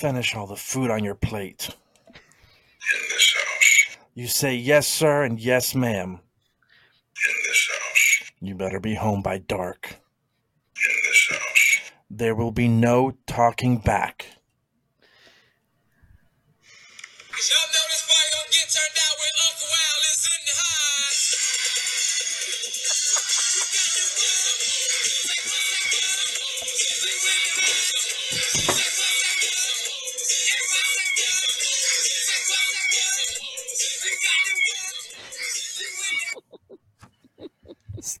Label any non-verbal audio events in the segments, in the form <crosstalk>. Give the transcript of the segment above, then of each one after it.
finish all the food on your plate? In this house. You say yes, sir, and yes, ma'am. In this house. You better be home by dark. In this house. There will be no talking back.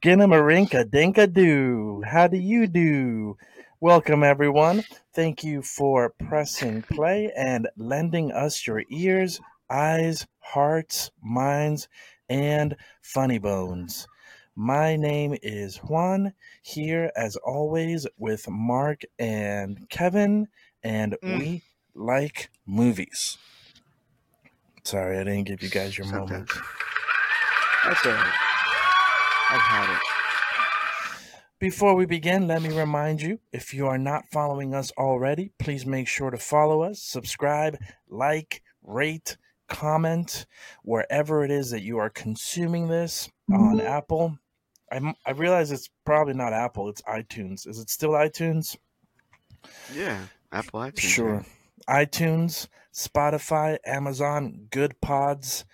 Skinamarinka dinka doo. How do you do? Welcome, everyone. Thank you for pressing play and lending us your ears, eyes, hearts, minds, and funny bones. My name is Juan, here as always with Marc and Kevin, and Mm. we like movies. Sorry, I didn't give you guys your moment. That's all right. I've had it. Before we begin, let me remind you if you are not following us already, please make sure to follow us, subscribe, like, rate, comment wherever it is that you are consuming this on mm-hmm. Apple. I'm, I realize it's probably not Apple, it's iTunes. Is it still iTunes? Yeah, Apple iTunes. Sure. iTunes, Spotify, Amazon, Goodpods,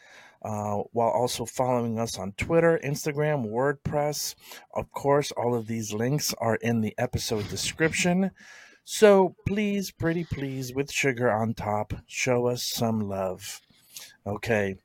uh, while also following us on Twitter, Instagram, WordPress. Of course, all of these links are in the episode description. So please, pretty please, with sugar on top, show us some love. Okay.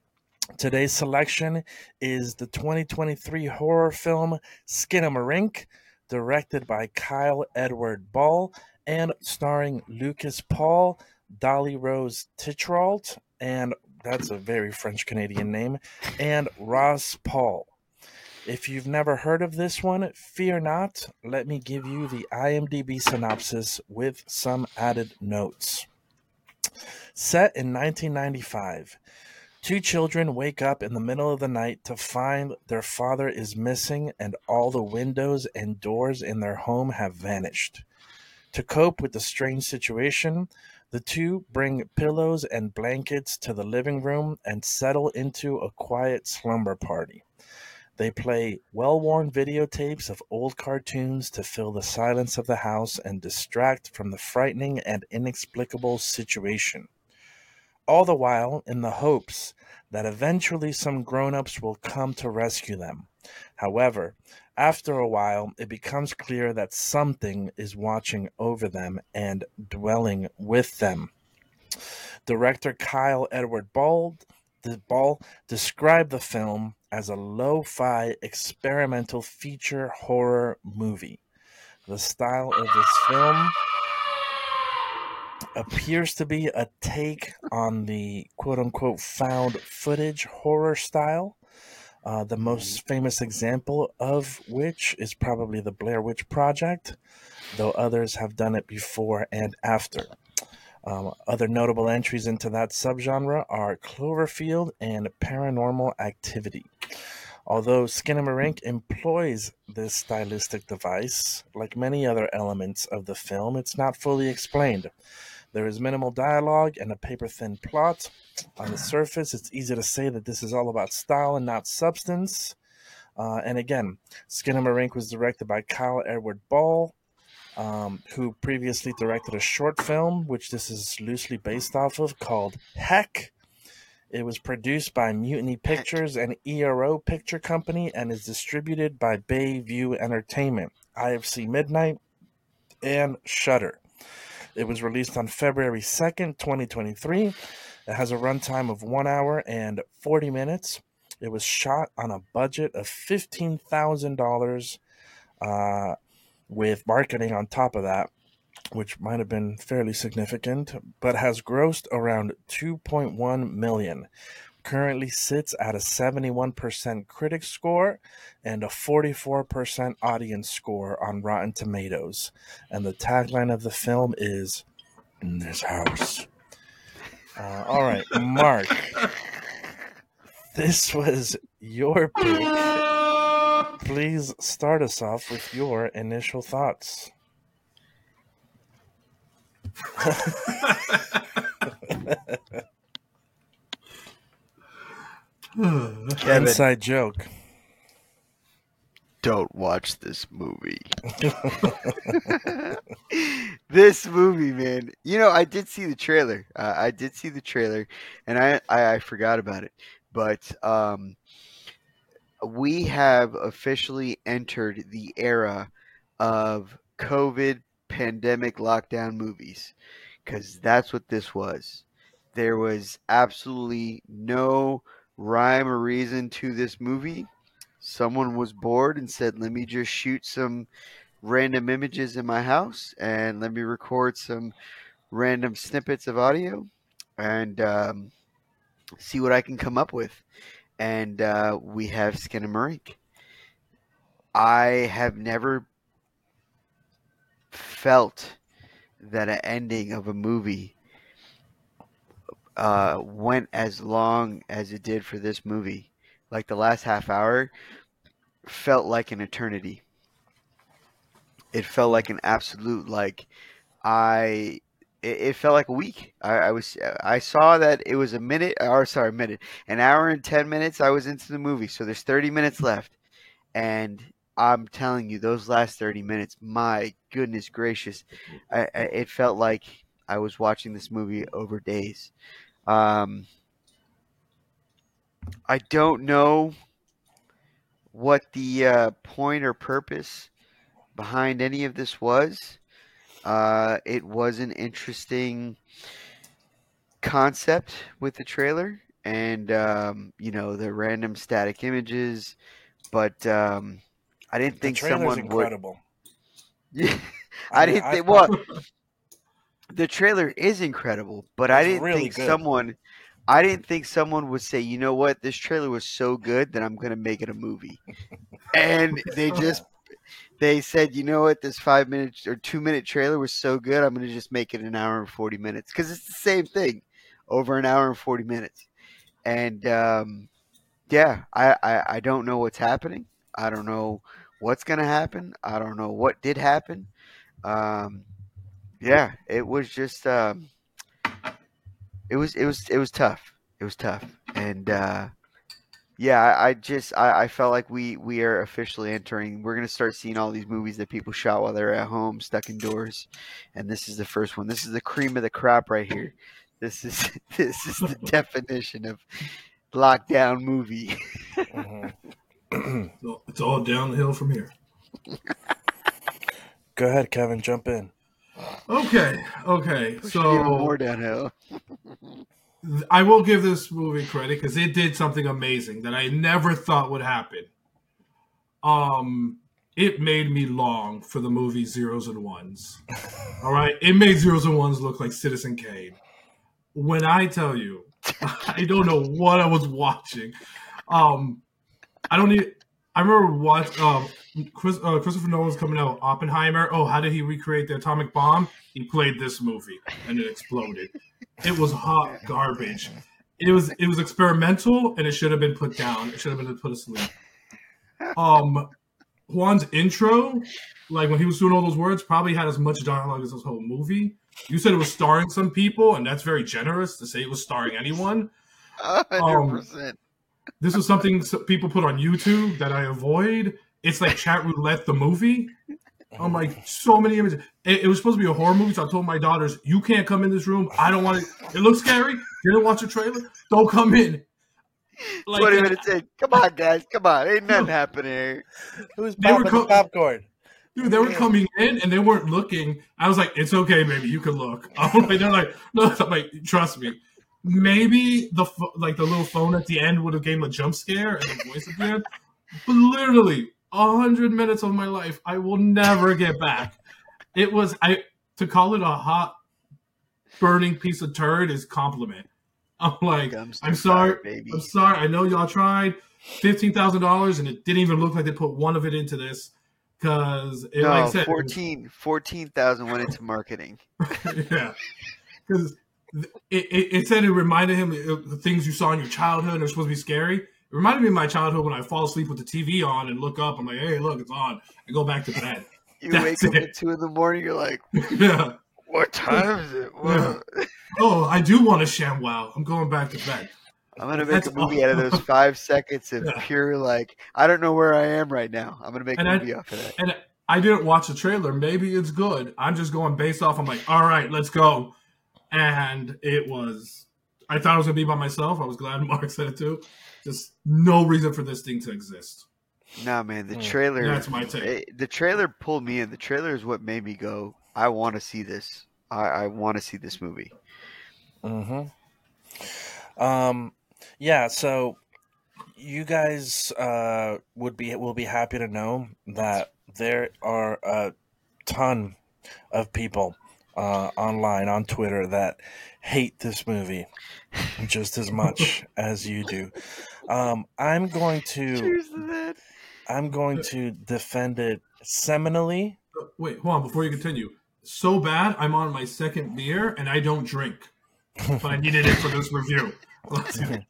Today's selection is the 2023 horror film Skinamarink, directed by Kyle Edward Ball and starring Lucas Paul, Dali Rose Tetreault, and that's a very French Canadian name, and Ross Paul. If you've never heard of this one, fear not. Let me give you the IMDb synopsis with some added notes. Set in 1995, two children wake up in the middle of the night to find their father is missing and all the windows and doors in their home have vanished. To cope with the strange situation, the two bring pillows and blankets to the living room and settle into a quiet slumber party. They play well worn videotapes of old cartoons to fill the silence of the house and distract from the frightening and inexplicable situation. All the while, in the hopes that eventually some grown ups will come to rescue them. However, after a while, it becomes clear that something is watching over them and dwelling with them. Director Kyle Edward Ball, the Ball described the film as a lo-fi experimental feature horror movie. The style of this film appears to be a take on the quote-unquote found footage horror style. Uh, the most famous example of which is probably the Blair Witch Project, though others have done it before and after. Um, other notable entries into that subgenre are Cloverfield and Paranormal Activity. Although Skinamarink employs this stylistic device, like many other elements of the film, it's not fully explained. There is minimal dialogue and a paper thin plot. On the surface, it's easy to say that this is all about style and not substance. Uh, and again, Skinamarink was directed by Kyle Edward Ball, um, who previously directed a short film, which this is loosely based off of, called Heck. It was produced by Mutiny Pictures and ERO Picture Company and is distributed by Bayview Entertainment, IFC Midnight, and Shudder. It was released on February 2nd, 2023. It has a runtime of 1 hour and 40 minutes. It was shot on a budget of $15,000 uh, with marketing on top of that, which might have been fairly significant, but has grossed around 2.1 million. Currently sits at a 71% critic score and a 44% audience score on Rotten Tomatoes. And the tagline of the film is In this house. Uh, all right, Marc. <laughs> This was your pick. Please start us off with your initial thoughts. <laughs> <laughs> Kevin, Inside joke. don't watch this movie. <laughs> this movie, man. You know, I did see the trailer. Uh, I did see the trailer, and I, I I forgot about it. But um, we have officially entered the era of COVID pandemic lockdown movies, because that's what this was. There was absolutely no rhyme or reason to this movie someone was bored and said, "Let me just shoot some random images in my house and let me record some random snippets of audio and um, see what I can come up with." And uh, we have skin Skinamarink. I have never felt that an ending of a movie uh, went as long as it did for this movie. Like the last half hour felt like an eternity. It felt like an absolute like I. It, felt like a week. I, I was. I saw that it was a minute, or sorry, a minute, an hour and ten minutes. I was into the movie, so there's 30 minutes left, and I'm telling you, those last 30 minutes, my goodness gracious, I, I, it felt like I was watching this movie over days. Um, I don't know what the uh, point or purpose behind any of this was. Uh, it was an interesting concept with the trailer and, um, you know, the random static images, but um, I didn't think someone would. incredible. Yeah, <laughs> I mean, didn't I think. Well, <laughs> the trailer is incredible, but I didn't really think good. someone. I didn't think someone would say, you know what, this trailer was so good that I'm gonna make it a movie, and they <laughs> just they said, you know what, this five minute or two minute trailer was so good, I'm gonna just make it an hour and forty minutes because it's the same thing, over an hour and forty minutes, and um, yeah, I, I I don't know what's happening. I don't know what's gonna happen. I don't know what did happen. Um, yeah, it was just um, it was it was it was tough. It was tough, and uh, yeah, I, I just I, I felt like we we are officially entering. We're gonna start seeing all these movies that people shot while they're at home, stuck indoors, and this is the first one. This is the cream of the crop right here. This is <laughs> this is the <laughs> definition of lockdown movie. <laughs> Mhm. It's all downhill from here. Go ahead, Kevin. Jump in. Okay, okay. Even more So downhill. I will give this movie credit because it did something amazing that I never thought would happen. Um, it made me long for the movie Zeros and Ones. <laughs> All right, it made Zeros and Ones look like Citizen Kane. When I tell you, <laughs> I don't know what I was watching. Um, I don't need. I remember what um, Chris, uh, Christopher Nolan's coming out. with Oppenheimer. Oh, how did he recreate the atomic bomb? He played this movie, and it exploded. It was hot garbage. It was it was experimental, and it should have been put down. It should have been put asleep. Um, Juan's intro, like when he was doing all those words, probably had as much dialogue as this whole movie. You said it was starring some people, and that's very generous to say it was starring anyone. <laughs> Hundred percent. This is something people put on YouTube that I avoid. It's like Chatroulette the movie. I'm like so many images. It, it was supposed to be a horror movie, so I told my daughters, "You can't come in this room. I don't want it. It looks scary. You didn't watch the trailer. Don't come in." Like, Twenty uh, minutes in. Come on, guys. Come on. Ain't nothing happening here. Who's They were popping co- the popcorn? Dude, they were coming in and they weren't looking. I was like, "It's okay, baby. You can look." <laughs> I'm like, they're like, "No," I'm like, "Trust me." Maybe the like the little phone at the end would have gave him a jump scare and the voice at the end. But literally, a hundred minutes of my life, I will never get back. It was I to call it a hot, burning piece of turd is compliment. <laughs> I'm like, I'm sorry, fire, baby. I'm sorry. I know y'all tried fifteen thousand dollars, and it didn't even look like they put one of it into this. Because, No, like I said, it was- 14 14,000 went into marketing. <laughs> yeah, because it, it, it said it reminded him of the things you saw in your childhood and they're supposed to be scary. It reminded me of my childhood when I fall asleep with the TV on and look up. I'm like, hey, look, it's on. I go back to bed. You That's wake up it. at two in the morning. You're like, yeah, What time is it? Whoa. <laughs> Oh, I do want a ShamWow. I'm going back to bed. I'm gonna make That's a movie out of those five seconds of Yeah. pure like I don't know where I am right now. I'm gonna make And a I- movie off of that. And I didn't watch the trailer. Maybe it's good. I'm just going based off. I'm like, all right, let's go. And it was. I thought I was gonna be by myself. I was glad <laughs> Marc said it too. Just no reason for this thing to exist. Nah, man, the Mm. trailer. That's my take. it- the trailer pulled me in. The trailer is what made me go. I want to see this. I, I want to see this movie. Mm-hmm. Um, yeah. So you guys uh, would be will be happy to know that there are a ton of people uh, online on Twitter that hate this movie just as much <laughs> as you do. Um, I'm going to Cheers to that. I'm going to defend it seminally. Wait, hold on. Before you continue, so bad. I'm on my second beer and I don't drink, but I needed it for this review. <laughs>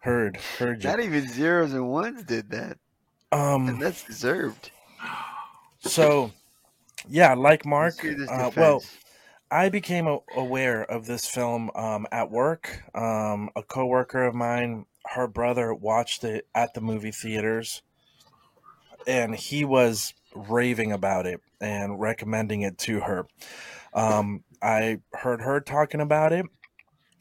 Heard, heard you. Not even zeros and ones did that, Um, and Um, that's deserved. so yeah, like Marc. Let's hear this Uh, well. I became a- aware of this film um, at work. Um, a coworker of mine, her brother watched it at the movie theaters, and he was raving about it and recommending it to her. Um, I heard her talking about it,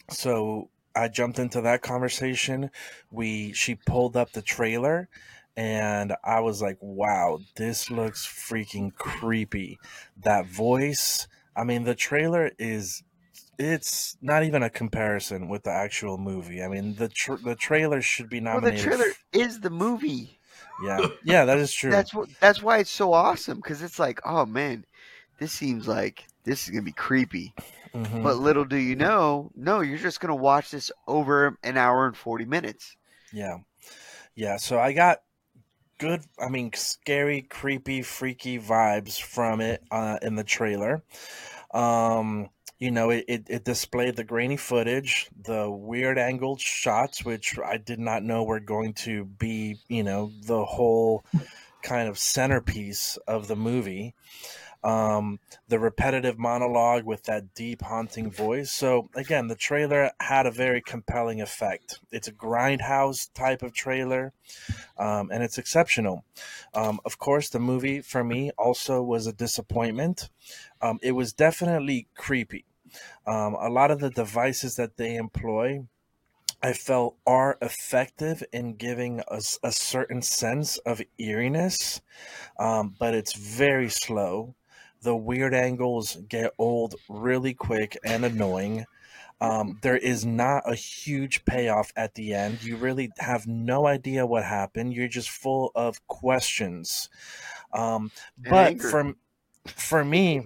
so I jumped into that conversation. We she pulled up the trailer, and I was like, "Wow, this looks freaking creepy." That voice. I mean, the trailer is it's not even a comparison with the actual movie. I mean, the tr- the trailer should be well, the trailer is the movie. yeah, yeah, that is true. That's what. That's why it's so awesome because it's like, oh man, this seems like this is gonna be creepy. Mhm. But little do you know, no, you're just gonna watch this over an hour and forty minutes. Yeah. Yeah. So I got good, I mean, scary, creepy, freaky vibes from it uh, in the trailer. Um, you know, it, it, it displayed the grainy footage, the weird angled shots, which I did not know were going to be, you know, the whole kind of centerpiece of the movie. Um, the repetitive monologue with that deep, haunting voice. So, again, the trailer had a very compelling effect. It's a grindhouse type of trailer, um, and it's exceptional. Um, of course, the movie for me also was a disappointment. Um, it was definitely creepy. Um, a lot of the devices that they employ. I felt are effective in giving us a, certain sense of eeriness, um, but it's very slow the weird angles get old really quick and annoying. Um, there is not a huge payoff at the end. You really have no idea what happened. You're just full of questions. Um, but for for me,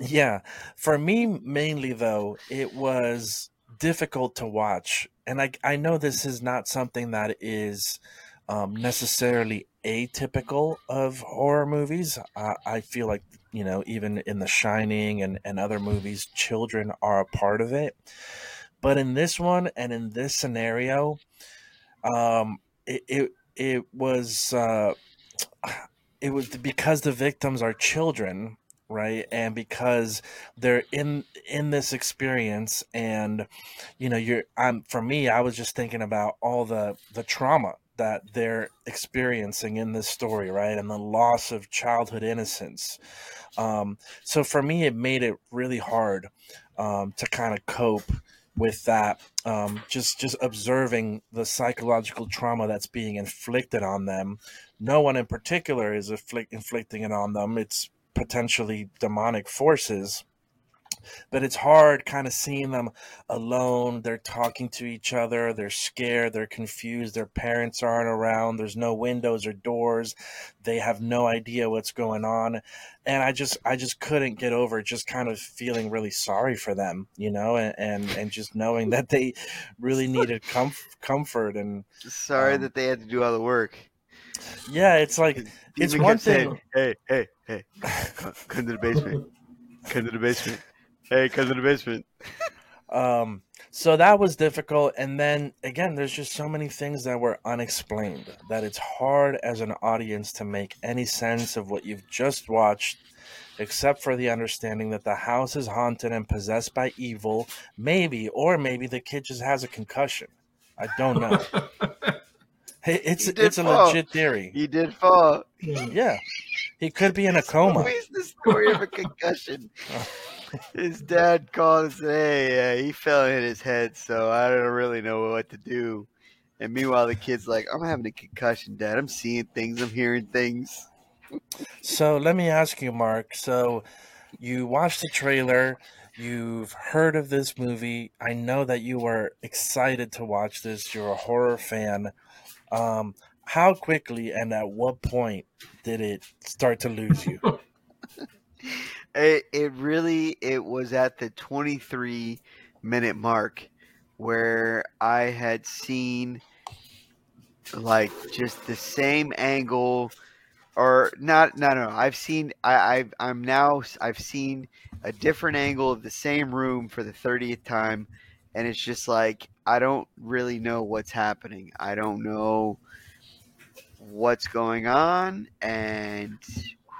yeah, for me mainly though, it was difficult to watch, and I I know this is not something that is um, necessarily atypical of horror movies. I, I feel like you know even in The Shining and and other movies, children are a part of it. But in this one and in this scenario, um, it it, it was uh, it was because the victims are children right and because they're in in this experience and you know you're i'm for me i was just thinking about all the the trauma that they're experiencing in this story right? And the loss of childhood innocence. Um so for me it made it really hard um to kind of cope with that um just just observing the psychological trauma that's being inflicted on them. No one in particular is inflicting it on them. It's potentially demonic forces but it's hard kind of seeing them alone. They're talking to each other. They're scared. They're confused. Their parents aren't around. There's no windows or doors. They have no idea what's going on. And i just i just couldn't get over just kind of feeling really sorry for them you know and and, and just knowing that they really <laughs> needed comf- comfort and Sorry Um, that they had to do all the work. yeah it's like it's one kept saying, thing Hey, hey, hey, come, <laughs> come to the basement. Come to the basement. Hey, come of the basement. <laughs> Um, so that was difficult. And then again, there's just so many things that were unexplained that it's hard as an audience to make any sense of what you've just watched except for the understanding that the house is haunted and possessed by evil. Maybe, or maybe the kid just has a concussion. I don't know. <laughs> Hey, it's He did it's a legit theory. He did fall. Yeah, he could be in a <laughs> coma. Always the story of a concussion. His dad called and said, "Hey, uh, he fell and hit his head, so I don't really know what to do." And meanwhile, the kid's like, "I'm having a concussion, Dad. I'm seeing things. I'm hearing things." So let me ask you, Marc. So you watched the trailer, you've heard of this movie. I know that you were excited to watch this. You're a horror fan. Um, how quickly and at what point did it start to lose you? <laughs> It, it really it was at the 23 minute mark where I had seen like just the same angle or not no no I've seen I I've, I'm now I've seen a different angle of the same room for the 30th time. And it's just like I don't really know what's happening. I don't know what's going on. And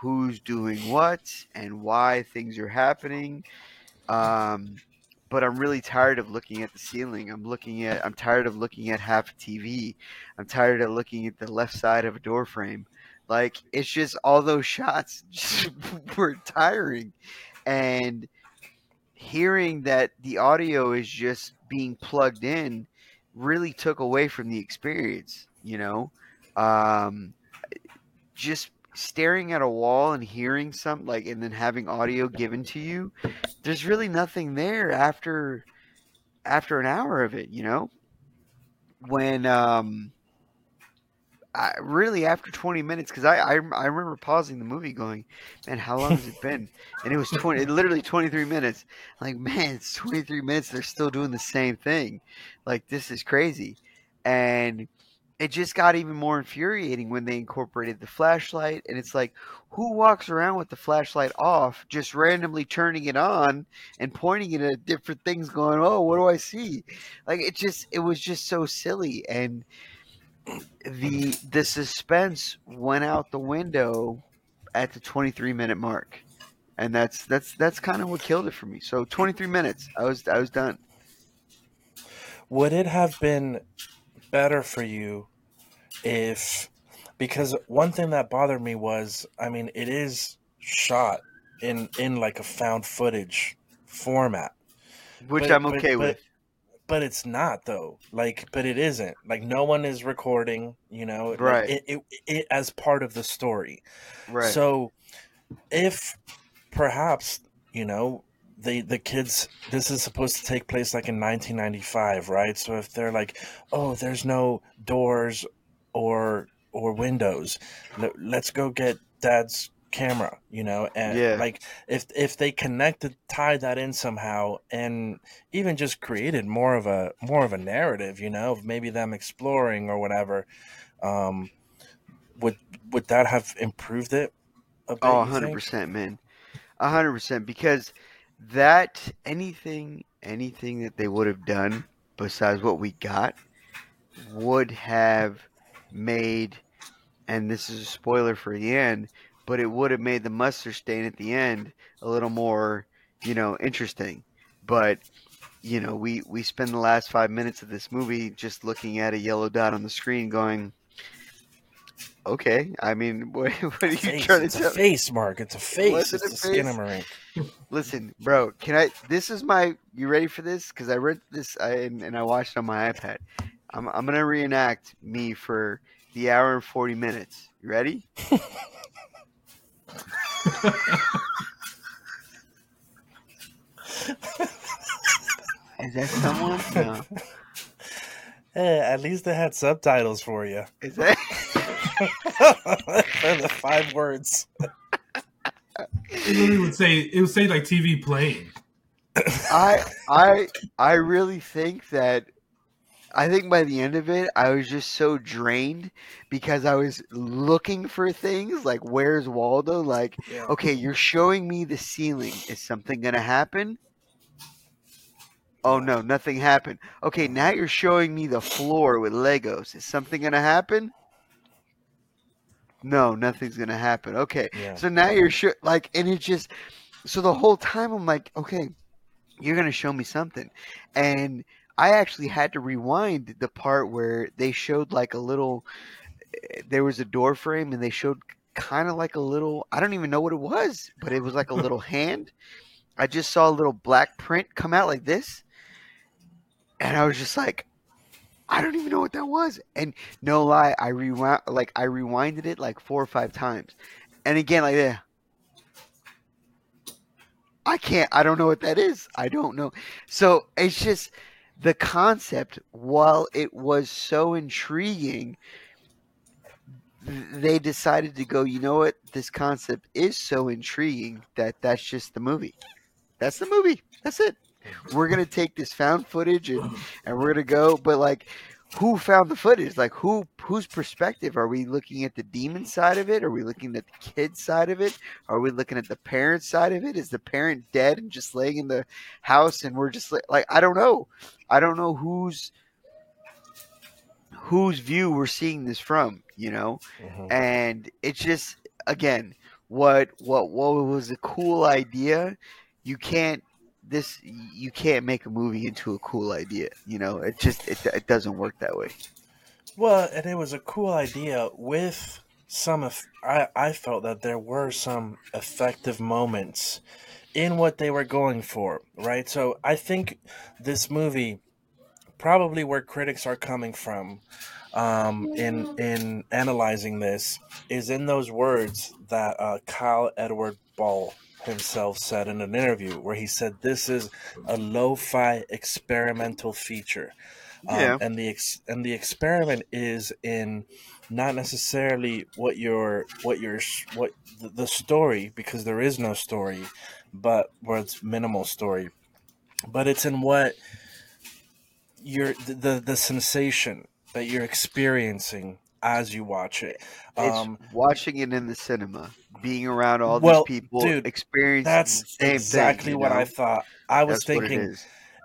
who's doing what and why things are happening um but I'm really tired of looking at the ceiling. I'm looking at I'm tired of looking at half TV. I'm tired of looking at the left side of a door frame. Like it's just all those shots <laughs> just were tiring. And hearing that the audio is just being plugged in really took away from the experience, you know? Um just staring at a wall and hearing something like and then having audio given to you there's really nothing there after after an hour of it you know? When um I, really after 20 minutes because I, I I remember pausing the movie going man how long has it been? And it was 20 literally 23 minutes. Like man it's 23 minutes they're still doing the same thing. Like this is crazy. And it just got even more infuriating when they incorporated the flashlight and it's like who walks around with the flashlight off just randomly turning it on and pointing it at different things going oh what do i see? Like it just it was just so silly and the the suspense went out the window at the 23 minute mark and that's that's that's kind of what killed it for me. So 23 minutes i was i was done. Would it have been better for you if because one thing that bothered me was I mean it is shot in in like a found footage format. which But- i'm okay but- with But it's not though. Like but it isn't. Like no one is recording, you know, like, Right. it, it, it as part of the story. right So if perhaps, you know, the the kids this is supposed to take place like in 1995, right? So if they're like, "Oh, there's no doors or or windows. Let- Let's go get dad's camera, you know?" And Yeah. like if if they connected tie that in somehow and even just created more of a more of a narrative, you know, of maybe them exploring or whatever, um would would that have improved it? A bit, Oh, you 100 think? percent, man, hundred percent. Because that anything, anything that they would have done besides what we got would have made, and this is a spoiler for the end, but it would have made the mustard stain at the end a little more, you know, interesting. But you know, we we spend the last five minutes of this movie just looking at a yellow dot on the screen, going. Okay, I mean, <laughs> what, what are you face. trying to It's tell? a face, Marc. It's a face. It It's a the skin face? of Marine. <laughs> Listen, bro, can I? This is my. You ready for this? Because I read this I, and, and I watched it on my iPad. I'm I'm gonna reenact me for the hour and forty minutes. You ready? <laughs> Is that someone? No. Hey, eh, at least they had subtitles for you. Is that? For the five words. It would say it would say like TV playing. I I I really think that I think by the end of it I was just so drained because I was looking for things like where's Waldo like Yeah. okay you're showing me the ceiling is something going to happen Oh no nothing happened okay now you're showing me the floor with Legos is something going to happen no, nothing's gonna happen. Okay, Yeah. so now you're sure, like, and it just, so the whole time I'm like, okay, you're gonna show me something, and I actually had to rewind the part where they showed like a little, there was a door frame, and they showed kind of like a little, I don't even know what it was, but it was like a <laughs> little hand. I just saw a little black print come out like this, and I was just like, I don't even know what that was. And no lie, I rewound like I rewinded it like four or five times, and again like that. I can't. I don't know what that is. I don't know. So it's just the concept. While it was so intriguing, they decided to go. You know what? This concept is so intriguing that that's just the movie. That's the movie. That's it. We're gonna take this found footage and and we're gonna go. But like, who found the footage? Like, who whose perspective are we looking at? The demon side of it? Are we looking at the kid side of it? Are we looking at the parent side of it? Is the parent dead and just laying in the house and we're just like, I don't know. I don't know whose whose view we're seeing this from. You know Mhm. and it's just again what what what was a cool idea you can't this you can't make a movie into a cool idea you know it just it, it doesn't work that way Well, and it was a cool idea with some. Eff- I I felt that there were some effective moments in what they were going for, right? So I think this movie, probably where critics are coming from, um, in in analyzing this, is in those words that uh, Kyle Edward Ball himself said in an interview, where he said, "This is a lo-fi experimental feature." Um, and the ex- and the experiment is in not necessarily what your what your what the, the story because there is no story, but where it's minimal story, but it's in what your the the, the sensation that you're experiencing as you watch it. it's Um, watching it in the cinema being around all Well, these people dude, experiencing that's exactly thing, what know? I thought. I was That's thinking,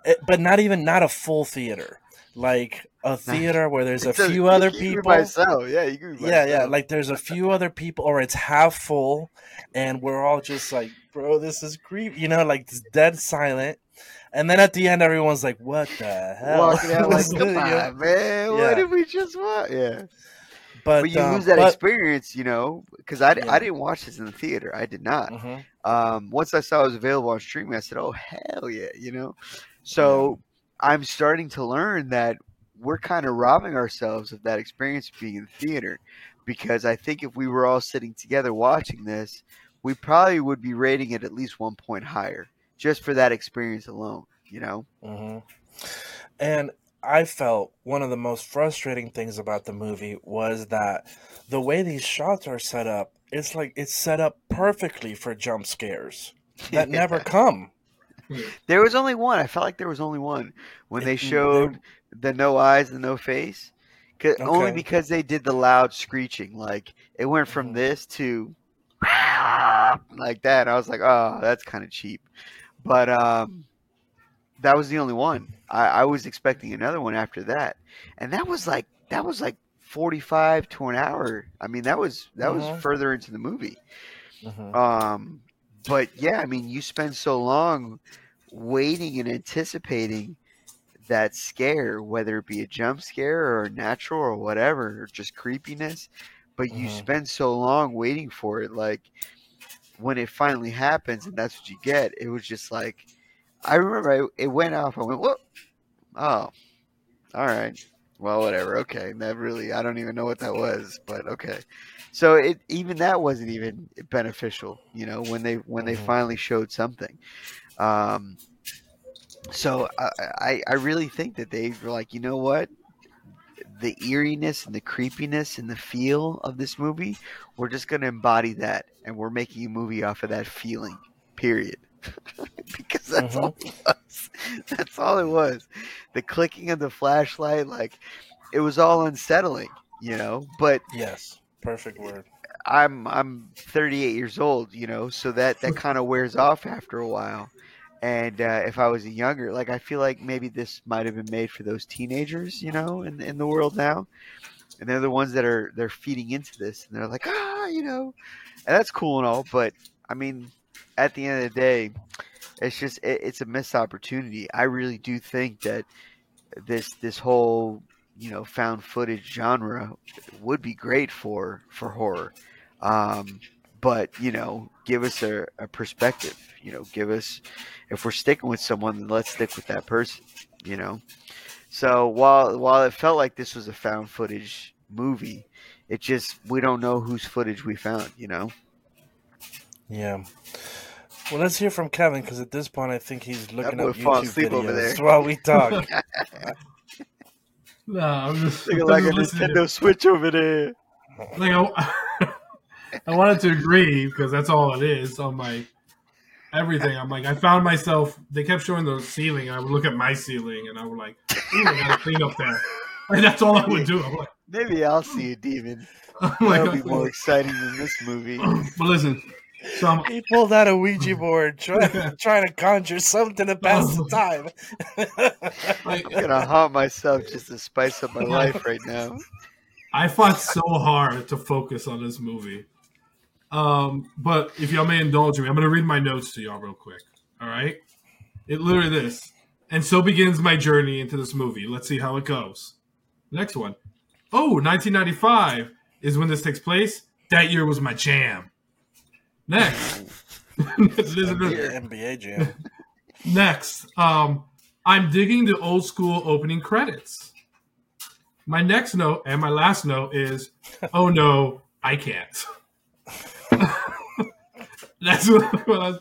it, but not even not a full theater, like a theater where there's a It's a- few other you can be people. yeah you can be by yeah yeah like there's a few other people or it's half full and we're all just like bro this is creepy you know like it's dead silent and then at the end everyone's like what the hell walking out <laughs> like come <laughs> on man Yeah. what did we just watch yeah but, but you um, lose that but- experience, you know, because I, Yeah. I didn't watch this in the theater. I did not. Mhm. Um, once I saw it was available on streaming, I said, "Oh hell yeah!" You know. So I'm starting to learn that we're kind of robbing ourselves of that experience of being in the theater, because I think if we were all sitting together watching this, we probably would be rating it at least one point higher just for that experience alone. You know. hmm And I felt one of the most frustrating things about the movie was that the way these shots are set up, it's like it's set up perfectly for jump scares <laughs> that never come. There was only one. I felt like there was only one when they showed the no eyes and no face. 'Cause- Only because they did the loud screeching. Like it went from Mhm. this to <laughs> like that. I was like, oh, that's kind of cheap. But um, that was the only one. I, I was expecting another one after that, and that was like that was like forty five to an hour. I mean, that was that Mhm. was further into the movie. Mhm. Um, but yeah, I mean, you spend so long waiting and anticipating that scare, whether it be a jump scare or natural or whatever, or just creepiness. But you Mhm. spend so long waiting for it, like when it finally happens and that's what you get. It was just like, I remember I, it went off. I went, "What? Oh, all right. Well, whatever. Okay, that really, I don't even know what that was, but okay. So it even that wasn't even beneficial, you know, when they when they Mhm. finally showed something. Um, so I, I I really think that they were like, you know what, the eeriness and the creepiness and the feel of this movie, we're just gonna embody that, and we're making a movie off of that feeling. Period. <laughs> because that's all it was. That's all it was. The clicking of the flashlight, like it was all unsettling, you know. But Yes, perfect word. I'm I'm 38 years old, you know, so that that <laughs> kind of wears off after a while. And uh, if I was younger, like I feel like maybe this might have been made for those teenagers, you know, in in the world now, and they're the ones that are they're feeding into this, and they're like, ah, you know, and that's cool and all. But I mean, at the end of the day, it's just it, it's a missed opportunity. I really do think that this this whole you know found footage genre would be great for for horror. Um, but you know, give us a, a perspective. You know, give us if we're sticking with someone, then let's stick with that person. You know. So while while it felt like this was a found footage movie, it just we don't know whose footage we found. You know. Yeah. Well, let's hear from Kevin because at this point, I think he's looking boy up fall YouTube asleep over videos there. while we talk. <laughs> No, I'm just, Looking I'm like a just listening. Nintendo Switch over there. Like I, <laughs> I wanted to agree because that's all it is on my everything. I'm like, I found myself. They kept showing the ceiling, and I would look at my ceiling, and I would like, Ooh, I gotta clean up there. Like, <laughs> that's all I would do. I'm like, Maybe I'll see a demon. I'm That'll like be more exciting than this movie. but listen, so I'm, he pulled out a Ouija <laughs> board, trying <laughs> trying to conjure something to pass the <laughs> time. I'm gonna haunt myself just to spice up my life right now. I fought so hard to focus on this movie. Um, but if y'all may indulge me, I'm going to read my notes to y'all real quick. All right. It literally this. And so begins my journey into this movie. Let's see how it goes. Next one. Oh, 1995 is when this takes place. That year was my jam. Next. <laughs> This is- NBA jam. <laughs> Next, um, I'm digging the old school opening credits. My next note and my last note is, oh no, I can't. <laughs> That's what, what I, was,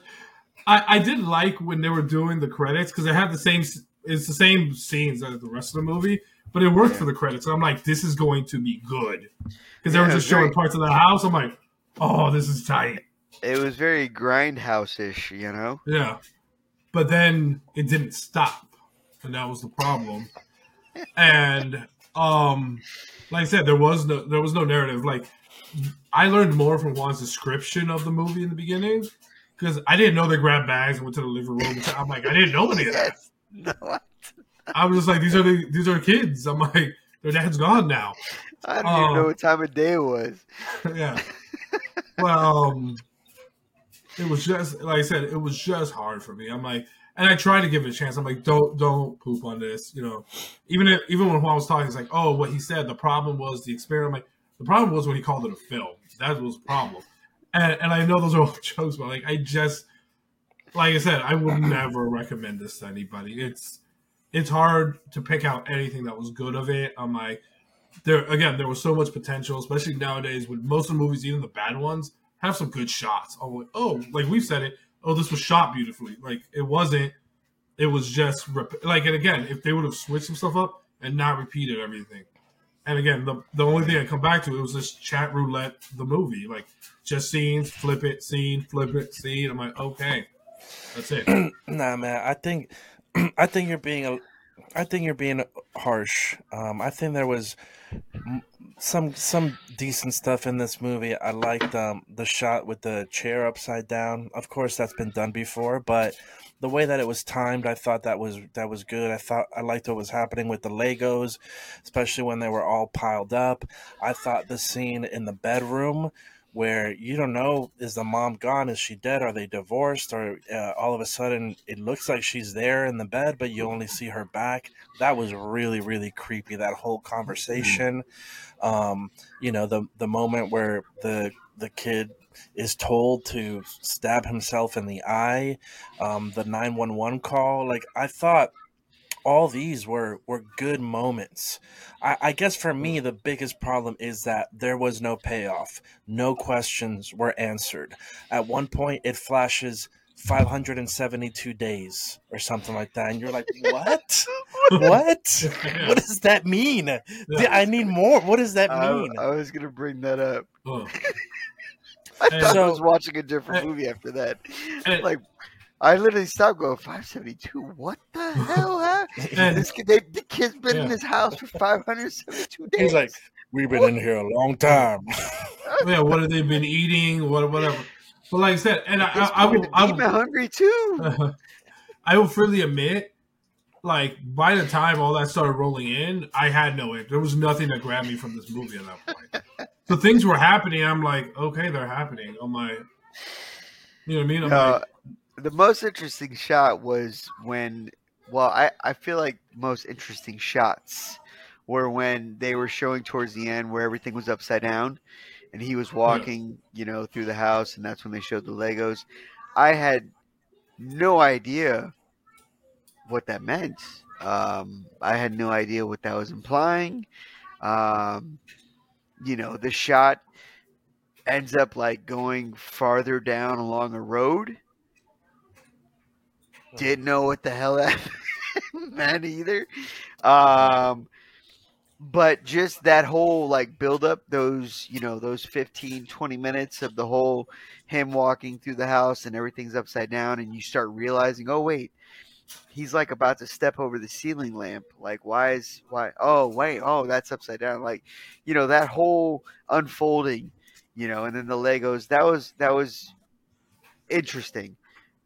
I I did like when they were doing the credits because they had the same. It's the same scenes as the rest of the movie, but it worked for the credits. And I'm like, this is going to be good because they Yeah, were just showing parts of the house. I'm like, oh, this is tight. It was very grindhouse ish, you know? Yeah. But then it didn't stop. And that was the problem. And um like I said, there was no there was no narrative. Like I learned more from Juan's description of the movie in the beginning. Because I didn't know they grabbed bags and went to the living room. I'm like, I didn't know any of that. <laughs> No, I I was just like, these are the these are kids. I'm like, their dad's gone now. I don't Oh. even know what time of day it was. <laughs> yeah. Well, um, it was just like I said, it was just hard for me. I'm like, and I tried to give it a chance. I'm like, don't don't poop on this. You know, even if, even when Juan was talking, it's like, oh, what he said. The problem was the experiment. Like, the problem was when he called it a film. That was the problem. And and I know those are all <laughs> jokes, but like, I just like I said, I would never recommend this to anybody. It's it's hard to pick out anything that was good of it. I'm like, there again, there was so much potential, especially nowadays with most of the movies, even the bad ones, have some good shots. Oh, like, oh, like we've said it. Oh, this was shot beautifully. Like it wasn't. It was just rep- like, and again, if they would have switched some stuff up and not repeated everything, and again, the the only thing I come back to it was this Chatroulette, the movie, like just scenes, flip it, scene, flip it, scene. I'm like, okay, that's it. <clears throat> Nah, man. I think <clears throat> I think you're being a I think you're being harsh. Um, I think there was some some decent stuff in this movie. I liked um, the shot with the chair upside down. Of course, that's been done before, but the way that it was timed, I thought that was that was good. I thought I liked what was happening with the Legos, especially when they were all piled up. I thought the scene in the bedroom where you don't know is the mom gone? Is she dead? Are they divorced? Or uh, all of a sudden it looks like she's there in the bed but you only see her back. That was really really creepy that whole conversation. Um, you know the the moment where the the kid is told to stab himself in the eye um, the 911 call like i thought all these were were good moments. I, I guess for me mm. the biggest problem is that there was no payoff. No questions were answered. At one point it flashes 572 days or something like that, and you're like, what? <laughs> what? What does that mean? I need more. What does that mean? I was gonna bring that up. Oh. <laughs> I And- thought I was watching a different eh, movie after that. Eh. like, I literally stopped going 572. What the hell? <laughs> happened? And- this kid, they, the kid's been in Yeah. this house for 572 days. He's like, we've been in here a long time. <laughs> yeah, what have they been eating? What whatever. But like I said, and I, At I, I point, will, I demon will, hungry too. <laughs> I will freely admit, like by the time all that started rolling in, I had no it. There was nothing that grabbed me from this movie at that point. <laughs> so things were happening. I'm like, okay, they're happening on my. You know what I mean? I'm Uh, like, the most interesting shot was when well I, I feel like most interesting shots were when they were showing towards the end where everything was upside down and he was walking you know through the house and that's when they showed the legos. I had no idea what that meant. Um, i had no idea what that was implying. Um, you know the shot ends up like going farther down along a road didn't know what the hell that <laughs> meant <laughs> either. Um, but just that whole like build up those, you know, those 15, 20 minutes of the whole him walking through the house and everything's upside down and you start realizing, oh wait, he's like about to step over the ceiling lamp. Like why is why oh wait, oh that's upside down. Like, you know, that whole unfolding, you know, and then the Legos, that was that was interesting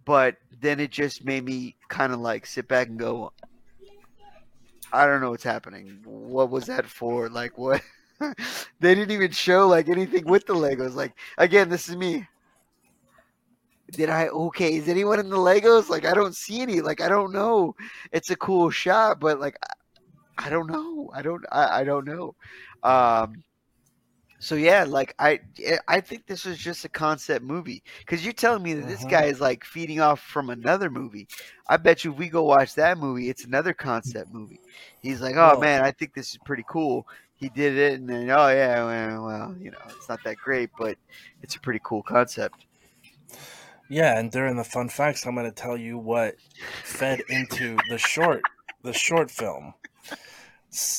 but then it just made me kind of like sit back and go i don't know what's happening. What was that for? Like what? <laughs> They didn't even show like anything with the legos. Like again this is me. Did i okay is anyone in the legos? Like i don't see any. Like i don't know. It's a cool shot but like i, I don't know. I don't I, I don't know. Um so yeah, like I, I think this was just a concept movie because you're telling me that this Mhm. guy is like feeding off from another movie. I bet you if we go watch that movie, it's another concept movie. He's like, oh Well- man, I think this is pretty cool. He did it, and then oh yeah, well, well, you know, it's not that great, but it's a pretty cool concept. Yeah, and during the fun facts, I'm going to tell you what fed into the short, the short film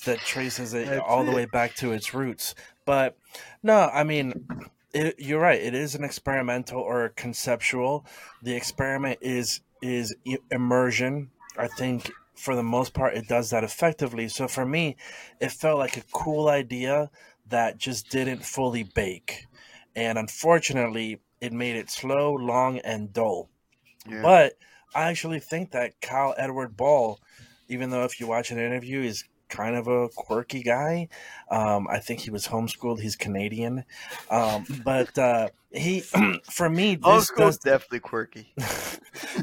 that traces it That's all the way back to its roots. But no, I mean, it, you're right. It is an experimental or conceptual. The experiment is is immersion. I think for the most part, it does that effectively. So for me, it felt like a cool idea that just didn't fully bake, and unfortunately, it made it slow, long, and dull. Yeah. But I actually think that Kyle Edward Ball, even though if you watch an interview, is kind of a quirky guy. Um, I think he was homeschooled. He's Canadian, um, but uh, he, <clears throat> for me, this does definitely quirky. <laughs>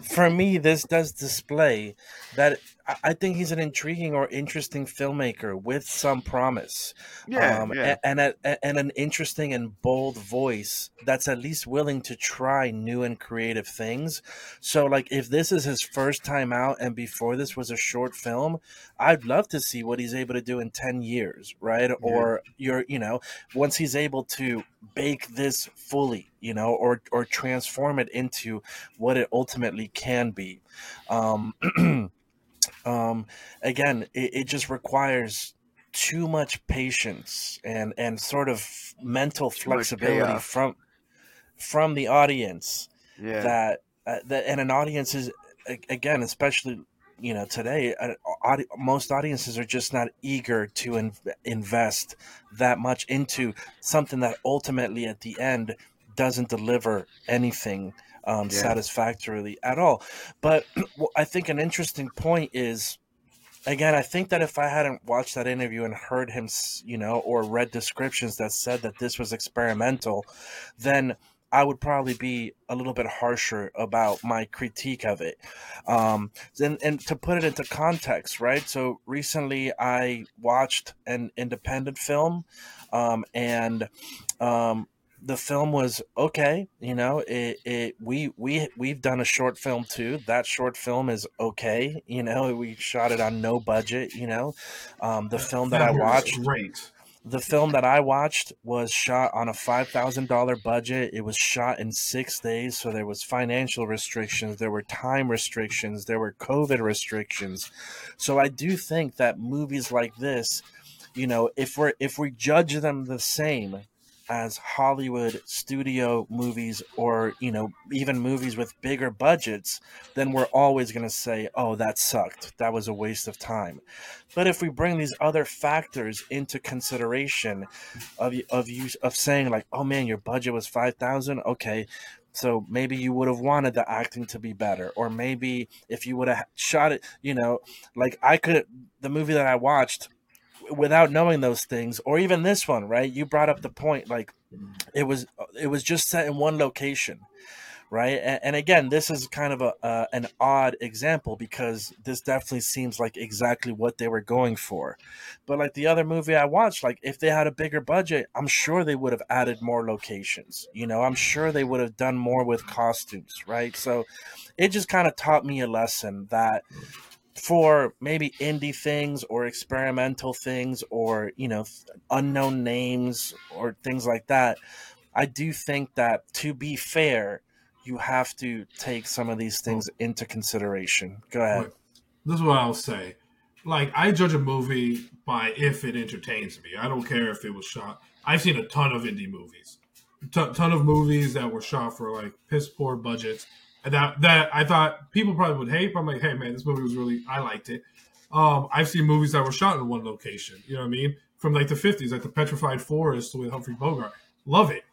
for me, this does display that I- think he's an intriguing or interesting filmmaker with some promise, Yeah, um, yeah. a- and a, and an interesting and bold voice that's at least willing to try new and creative things. So, like, if this is his first time out, and before this was a short film, I'd love to see what he's able to do in ten years, right? Or you're, you know, once he's able to bake this fully, you know, or or transform it into what it ultimately can be. Um, <clears throat> um, again, it, it just requires too much patience and and sort of mental Too flexibility from from the audience Yeah. that uh, that and an audience is again especially you know today uh, audi- most audiences are just not eager to in- invest that much into something that ultimately at the end doesn't deliver anything um, Yeah. satisfactorily at all but <clears throat> well, i think an interesting point is again i think that if i hadn't watched that interview and heard him you know or read descriptions that said that this was experimental then I would probably be a little bit harsher about my critique of it. Um, and, and to put it into context, right? So recently I watched an independent film, um, and um, the film was okay. You know, it, it we we we've done a short film too. That short film is okay. You know, we shot it on no budget. You know, um, the film that I watched great. the film that I watched was shot on a five thousand dollar budget. It was shot in six days, so there was financial restrictions, there were time restrictions, there were COVID restrictions. So I do think that movies like this, you know, if we're if we judge them the same as Hollywood studio movies or you know even movies with bigger budgets, then we're always going to say, "Oh, that sucked. That was a waste of time." But if we bring these other factors into consideration, of of you of saying like, "Oh man, your budget was five thousand, okay." So maybe you would have wanted the acting to be better, or maybe if you would have shot it, you know, like I could. The movie that I watched, without knowing those things or even this one right? You brought up the point like it was it was just set in one location right? And, and again this is kind of a uh, an odd example because this definitely seems like exactly what they were going for. But like the other movie i watched like if they had a bigger budget i'm sure they would have added more locations you know? I'm sure they would have done more with costumes right? So it just kind of taught me a lesson that for maybe indie things or experimental things or you know unknown names or things like that i do think that to be fair you have to take some of these things into consideration go ahead this is what I'll say. Like, I judge a movie by if it entertains me. I don't care if it was shot. I've seen a ton of indie movies, ton, ton of movies that were shot for like piss poor budgets, that that I thought people probably would hate. But I'm like, hey man, this movie was really I liked it. Um, I've seen movies that were shot in one location. You know what I mean? From like the 50s, like the Petrified Forest with Humphrey Bogart. Love it.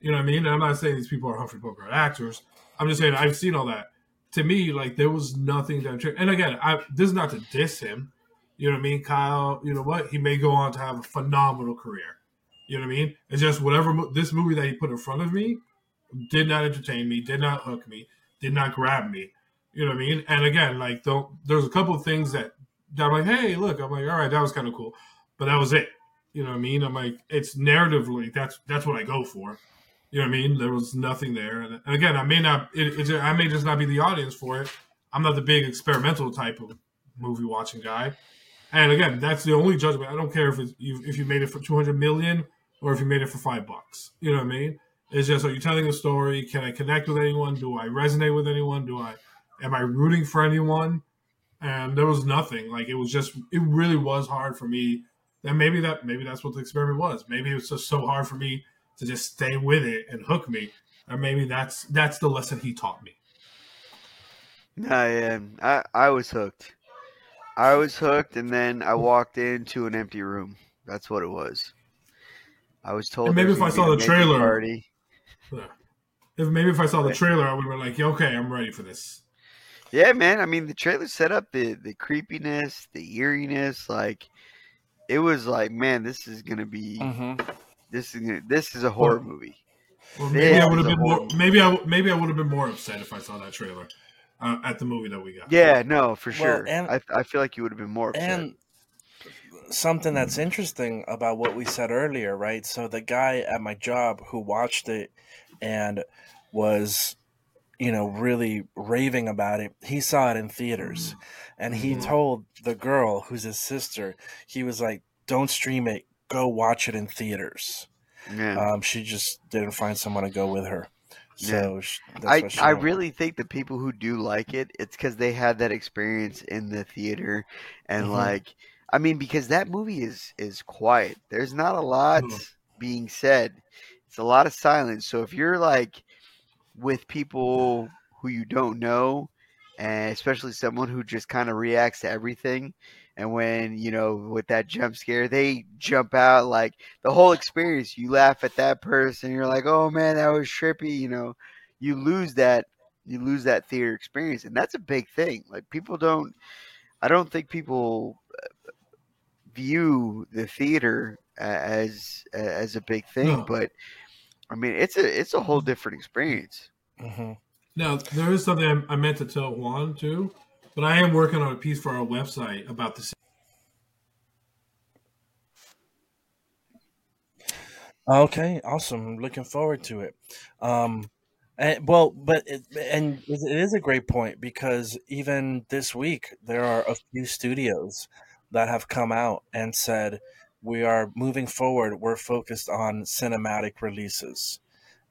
You know what I mean? And I'm not saying these people are Humphrey Bogart actors. I'm just saying I've seen all that. To me, like there was nothing that. And again, I this is not to diss him. You know what I mean, Kyle? You know what? He may go on to have a phenomenal career. You know what I mean? It's just whatever this movie that he put in front of me did not entertain me, did not hook me, did not grab me. You know what I mean? And again, like don't, there's a couple of things that, that I'm like, hey, look, I'm like, all right, that was kind of cool, but that was it. You know what I mean? I'm like, it's narratively that's that's what I go for. You know what I mean? There was nothing there, and, and again, I may not, it, it, I may just not be the audience for it. I'm not the big experimental type of movie watching guy. And again, that's the only judgment. I don't care if you if you made it for 200 million or if you made it for five bucks. You know what I mean? It's just are you telling a story? Can I connect with anyone? Do I resonate with anyone? Do I am I rooting for anyone? And there was nothing. Like it was just it really was hard for me. And maybe that maybe that's what the experiment was. Maybe it was just so hard for me to just stay with it and hook me. Or maybe that's that's the lesson he taught me. I am. I I was hooked. I was hooked, and then I walked into an empty room. That's what it was. I was told. And maybe if I saw the trailer- party. If maybe if I saw the trailer, I would have been like, okay, I'm ready for this. Yeah, man. I mean, the trailer set up the the creepiness, the eeriness. Like, it was like, man, this is gonna be hmm this is gonna, this is a horror Well, movie. Or maybe Yeah, I would have been more. whole. Maybe I w- maybe I would have been more upset if I saw that trailer uh, at the movie that we got. Yeah, no, for Well, sure. and- I I feel like you would have been more upset. And something that's interesting about what we said earlier, right? So the guy at my job who watched it and was, you know, really raving about it, he saw it in theaters. And he Mhm. told the girl who's his sister, he was like, don't stream it, go watch it in theaters. yeah. Um, she just didn't find someone to go with her. So sh that's I, I went really think the people who do like it, it's because they had that experience in the theater, and Mhm. like, I mean, because that movie is is quiet. There's not a lot Mhm. being said. It's a lot of silence. So if you're like with people who you don't know, and especially someone who just kind of reacts to everything, and when you know with that jump scare, they jump out like the whole experience. You laugh at that person. You're like, oh man, that was trippy. You know, you lose that you lose that theater experience, and that's a big thing. Like people don't. I don't think people uh, view the theater as as a big thing, No. but I mean, it's a it's a whole different experience. Mhm. Now there is something I, I meant to tell Juan too, but I am working on a piece for our website about this. Okay, awesome. Looking forward to it. Um, and, well, but it, and it it is a great point because even this week there are a few studios that have come out and said we are moving forward. We're focused on cinematic releases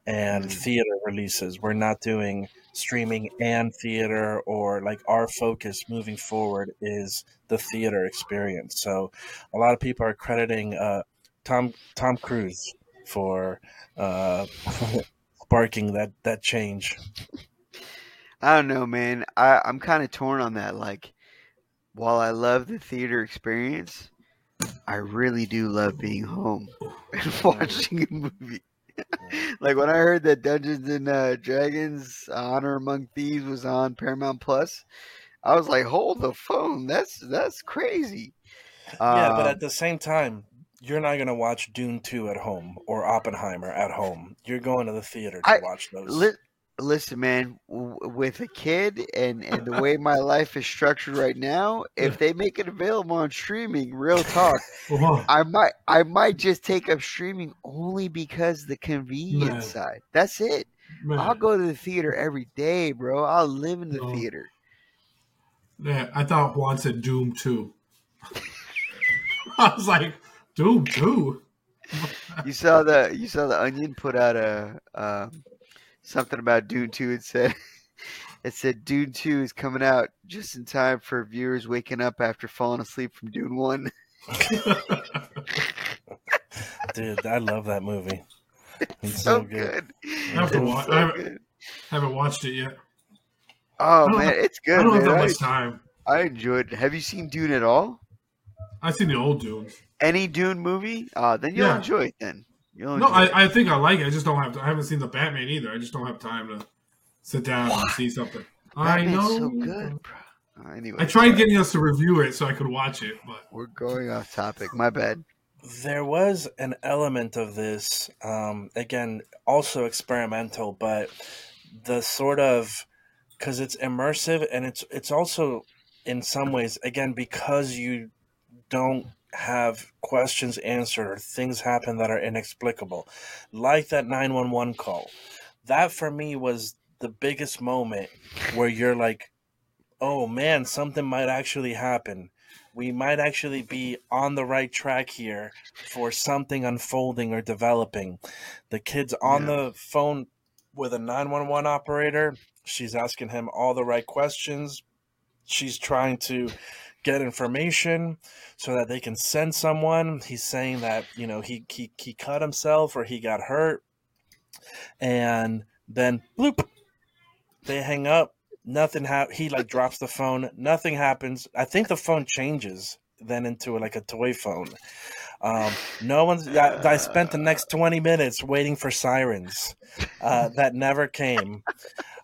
and Mm. theater releases. We're not doing streaming and theater or like our focus moving forward is the theater experience. So a lot of people are crediting uh, Tom Tom Cruise for uh, <laughs> sparking that that change. I don't know, man. I I'm kind of torn on that. Like, while I love the theater experience, I really do love being home <laughs> and watching a movie. <laughs> like when I heard that Dungeons and uh, Dragons: Honor Among Thieves was on Paramount Plus, I was like, "Hold the phone! That's that's crazy." yeah, but Um, at the same time, you're not gonna watch Dune two at home or Oppenheimer at home. You're going to the theater to I- watch those. Li- listen, man, w- with a kid and and the <laughs> way my life is structured right now, if they make it available on streaming, real talk, I might I might just take up streaming only because the convenience Man. side. That's it. man. I'll go to the theater every day, bro. I'll live in the theater. Yeah, I thought Juan said Doom 2. <laughs> I was like, Doom 2? You saw the you saw the Onion put out a um, something about Dune Two. It said <laughs> it said Dune Two is coming out just in time for viewers waking up after falling asleep from Dune One. <laughs> Dude, I love that movie. It's so so good. good. have to It's watch- so I haven't- good. Haven't watched it yet. Oh man, have- it's good. I don't have that I, much time. I enjoyed. it. Have you seen Dune at all? I've seen the old Dune. Any Dune movie? Uh, then you'll Yeah. enjoy it. Then you'll No. I, I think I like it. I just don't have. To, I haven't seen the Batman either. I just don't have time to sit down and see something. I Batman's know. so good, bro. Uh, anyway, I tried getting us to review it so I could watch it, but We're going off topic. My bad. There was an element of this, um, again, also experimental, but the sort of because it's immersive and it's it's also in some ways again because you don't have questions answered or things happen that are inexplicable, like that nine one one call. That for me was the biggest moment where you're like, oh man, something might actually happen we might actually be on the right track here for something unfolding or developing. The kid's on Yeah. the phone with a 911 operator. She's asking him all the right questions. She's trying to get information so that they can send someone. He's saying that, you know, he, he, he cut himself or he got hurt. And then bloop, they hang up. Nothing hap- he like drops the phone. Nothing happens. I think the phone changes then into like a toy phone. Um, no one's I, I spent the next 20 minutes waiting for sirens uh, that never came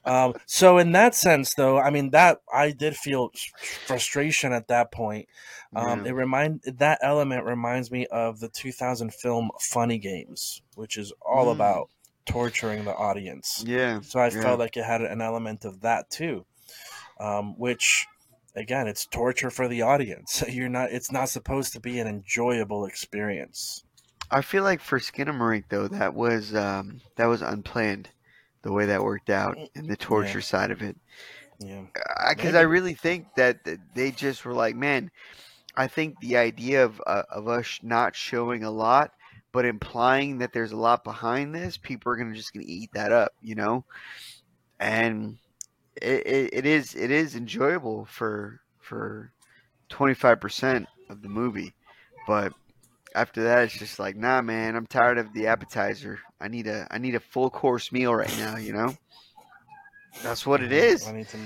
um, so in that sense though i mean that i did feel frustration at that point um, Yeah. it remind that element reminds me of the 2000 film funny games which is all Mm. about torturing the audience Yeah. so I yeah. felt like it had an element of that too, um, which again, it's torture for the audience. <laughs> You're not. It's not supposed to be an enjoyable experience. I feel like for Skinamarink though, that was um, that was unplanned, the way that worked out and the torture side of it. Yeah, Because I Maybe. really think that they just were like, man, I think the idea of uh, of us not showing a lot, but implying that there's a lot behind this, people are gonna just gonna eat that up, you know, and it, it, it is it is enjoyable for for twenty five percent of the movie, but after that it's just like, nah, man, I'm tired of the appetizer. I need a I need a full course meal right now, you know. That's what it is. I need to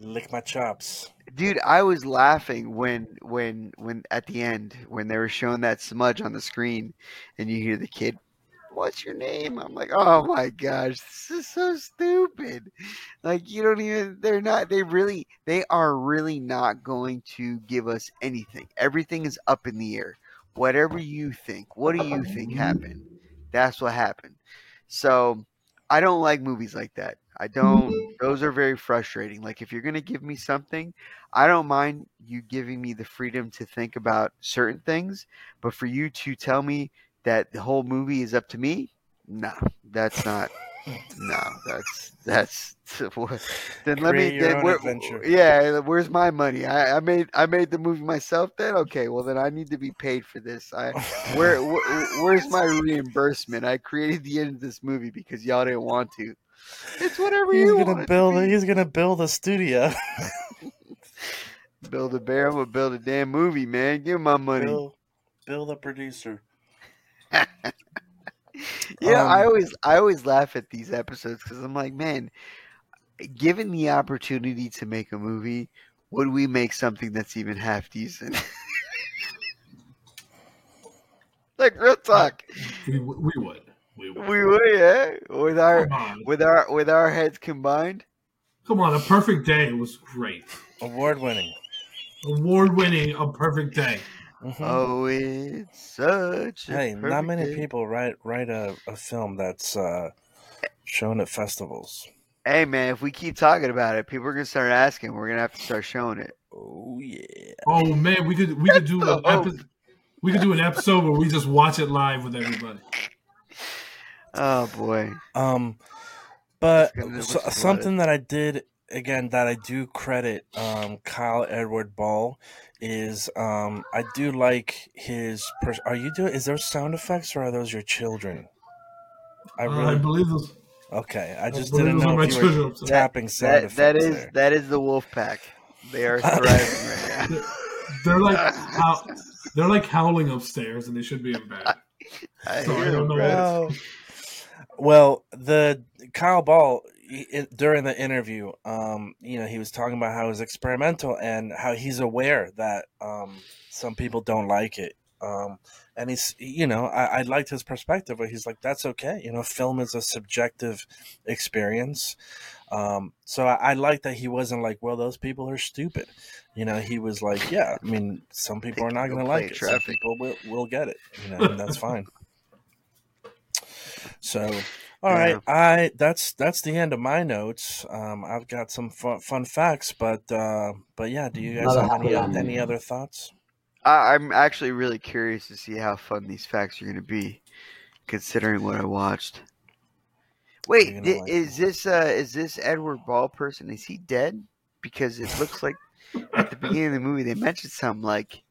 lick my chops. Dude, I was laughing when when when at the end when they were showing that smudge on the screen and you hear the kid, "What's your name?" I'm like, "Oh my gosh, this is so stupid." Like you don't even they're not they really they are really not going to give us anything. Everything is up in the air. Whatever you think, what do you think happened? Mm-hmm. That's what happened. So, I don't like movies like that. I don't. Those are very frustrating. Like if you're gonna give me something, I don't mind you giving me the freedom to think about certain things, but for you to tell me that the whole movie is up to me, nah, that's not. No, that's that's. <laughs> Then let Create me. Then where, adventure. yeah, where's my money? I, I made I made the movie myself. Then okay, well then I need to be paid for this. I where, where where's my reimbursement? I created the end of this movie because y'all didn't want to. It's whatever He's you want. gonna to build. He's gonna build a studio. <laughs> Build a bear. I'm gonna build a damn movie, man. Give my money. build, Bill the producer. <laughs> Yeah, I Um, always I always laugh at these episodes because I'm like, man, given the opportunity to make a movie, would we make something that's even half decent? <laughs> like real talk, we, we would. We would. we would, yeah. With our with our with our heads combined. Come on. A Perfect Day was great. Award winning. Award winning A Perfect Day. Mhm. Oh, it's such a hey, not many day. people write write a, a film that's uh, shown at festivals. Hey man, if we keep talking about it, people are gonna start asking. We're gonna have to start showing it. Oh yeah. Oh man, we could we could do an the hope. epi- we could do an episode where we just watch it live with everybody. Oh boy. Um, but so, something that I did again that I do credit um, Kyle Edward Ball is um, I do like his. Pers- are you doing? Is there sound effects or are those your children? I Uh, I really believe those. okay. I just believe didn't know my if you were children. Tapping sound That effects. that is there. that is the wolf pack. They are <laughs> thriving right now. They're like how, they're like howling upstairs, and they should be in bed. <laughs> I So I don't know bro. Well, the Kyle Ball he- it, during the interview, um, you know, he was talking about how it's experimental and how he's aware that um, some people don't like it. Um, and he's, you know, I, I liked his perspective where he's like, that's okay. You know, film is a subjective experience. Um, so I, I like that he wasn't like, well, those people are stupid. You know, he was like, yeah, I mean, some people are not going to like it. Some people will, will get it, you know, and that's <laughs> fine. So, all right, I that's that's the end of my notes. Um, I've got some fun, fun facts, but uh, but yeah, do you guys Another have any happy any other thoughts? I, I'm actually really curious to see how fun these facts are gonna be, considering what I watched. Wait, gonna like is this uh is this Edward Ball person? Is he dead? Because it looks like at the beginning of the movie they mentioned something like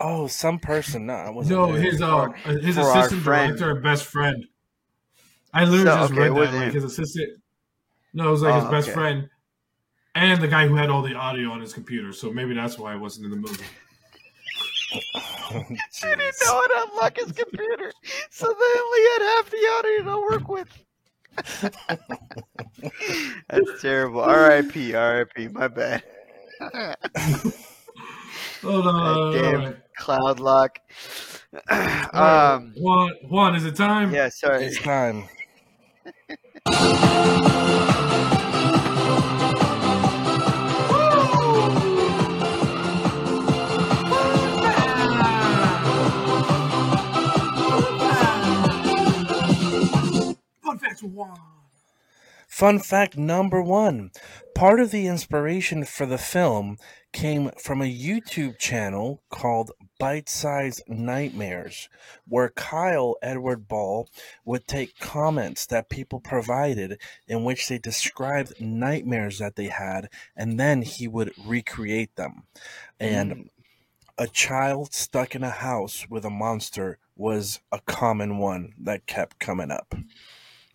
Oh, some person. No, I wasn't. No, there. his uh, his assistant director and best friend. I literally So, just okay, read that. Like him. his assistant. No, it was like Oh, his best okay. friend, and the guy who had all the audio on his computer. So maybe that's why I wasn't in the movie. I <laughs> <laughs> didn't know how to unlock his computer, so they only had half the audio to work with. <laughs> That's terrible. R.I.P. R.I.P. My bad. Hold on. damn. all right. Cloud lock. All right. um. Juan, Juan, is it time? Yeah. Sorry. It's time. Fun fact number one. Part of the inspiration for the film came from a YouTube channel called Bite Size Nightmares, where Kyle Edward Ball would take comments that people provided in which they described nightmares that they had, and then he would recreate them. And mm. a child stuck in a house with a monster was a common one that kept coming up.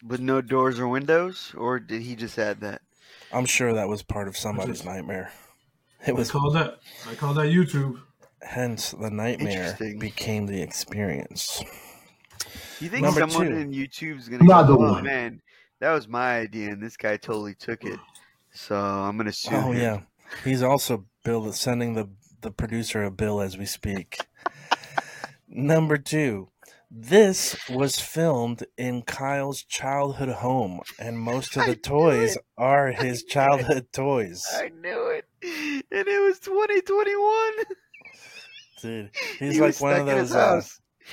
With no doors or windows, or did he just add that? I'm sure that was part of somebody's just- nightmare. It I was call that. I call that YouTube. Hence the nightmare became the experience. You think Number someone two. in YouTube's gonna Another go, "Oh one. man, that was my idea, and this guy totally took it." So I'm gonna sue Oh him. yeah, he's also bill sending the the producer a bill as we speak. Number two, this was filmed in Kyle's childhood home, and most of the knew toys are his <laughs> childhood toys. I knew it, and it was 2021. <laughs> Dude, <laughs> he's he like one of stuck in his those. Uh,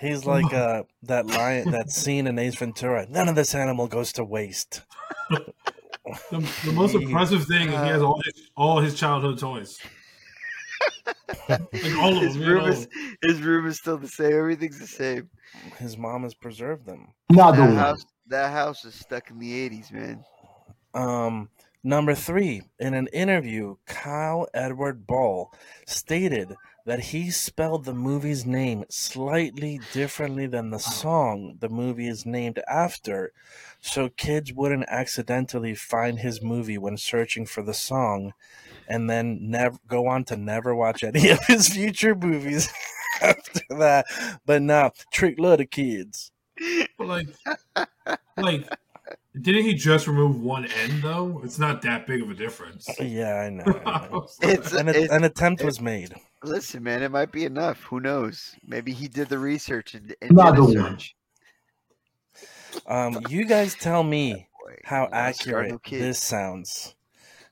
he's like uh, that lion, <laughs> that scene in Ace Ventura. None of this animal goes to waste. <laughs> The, the most Jeez. impressive thing is he has all his, all his childhood toys. like all of His them. you room know. is his room is still the same. Everything's the same. His mom has preserved them. Another That one. house, that house is stuck in the 80s, man. Um, number three, in an interview, Kyle Edward Ball stated that he spelled the movie's name slightly differently than the song the movie is named after, so kids wouldn't accidentally find his movie when searching for the song, and then never go on to never watch any of his future movies <laughs> after that. But now, trick love the kids. Like, like, didn't he just remove one end though? It's not that big of a difference. Yeah, I know. I know. <laughs> It's, An, it's an attempt was made. Listen, man. It might be enough. Who knows? Maybe he did the research and, and did Another a search. Um, you guys tell me Boy, how accurate this sounds.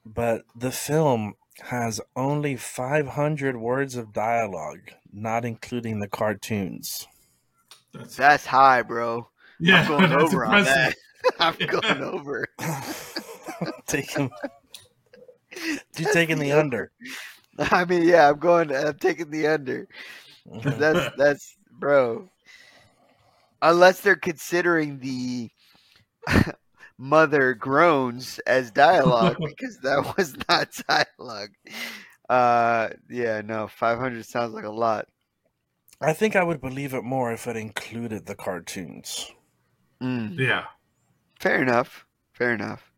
But the film has only 500 words of dialogue, not including the cartoons. That's, That's high, bro. yeah, I'm going <laughs> that's over on impressive. that. <laughs> I'm going over. <laughs> taking, you taking the under. <laughs> I mean, yeah, I'm going. I'm taking the under. That's <laughs> that's bro. Unless they're considering the <laughs> mother groans as dialogue, because that was not dialogue. Uh, yeah, no, 500 sounds like a lot. I think I would believe it more if it included the cartoons. Mm, Yeah, fair enough. Fair enough.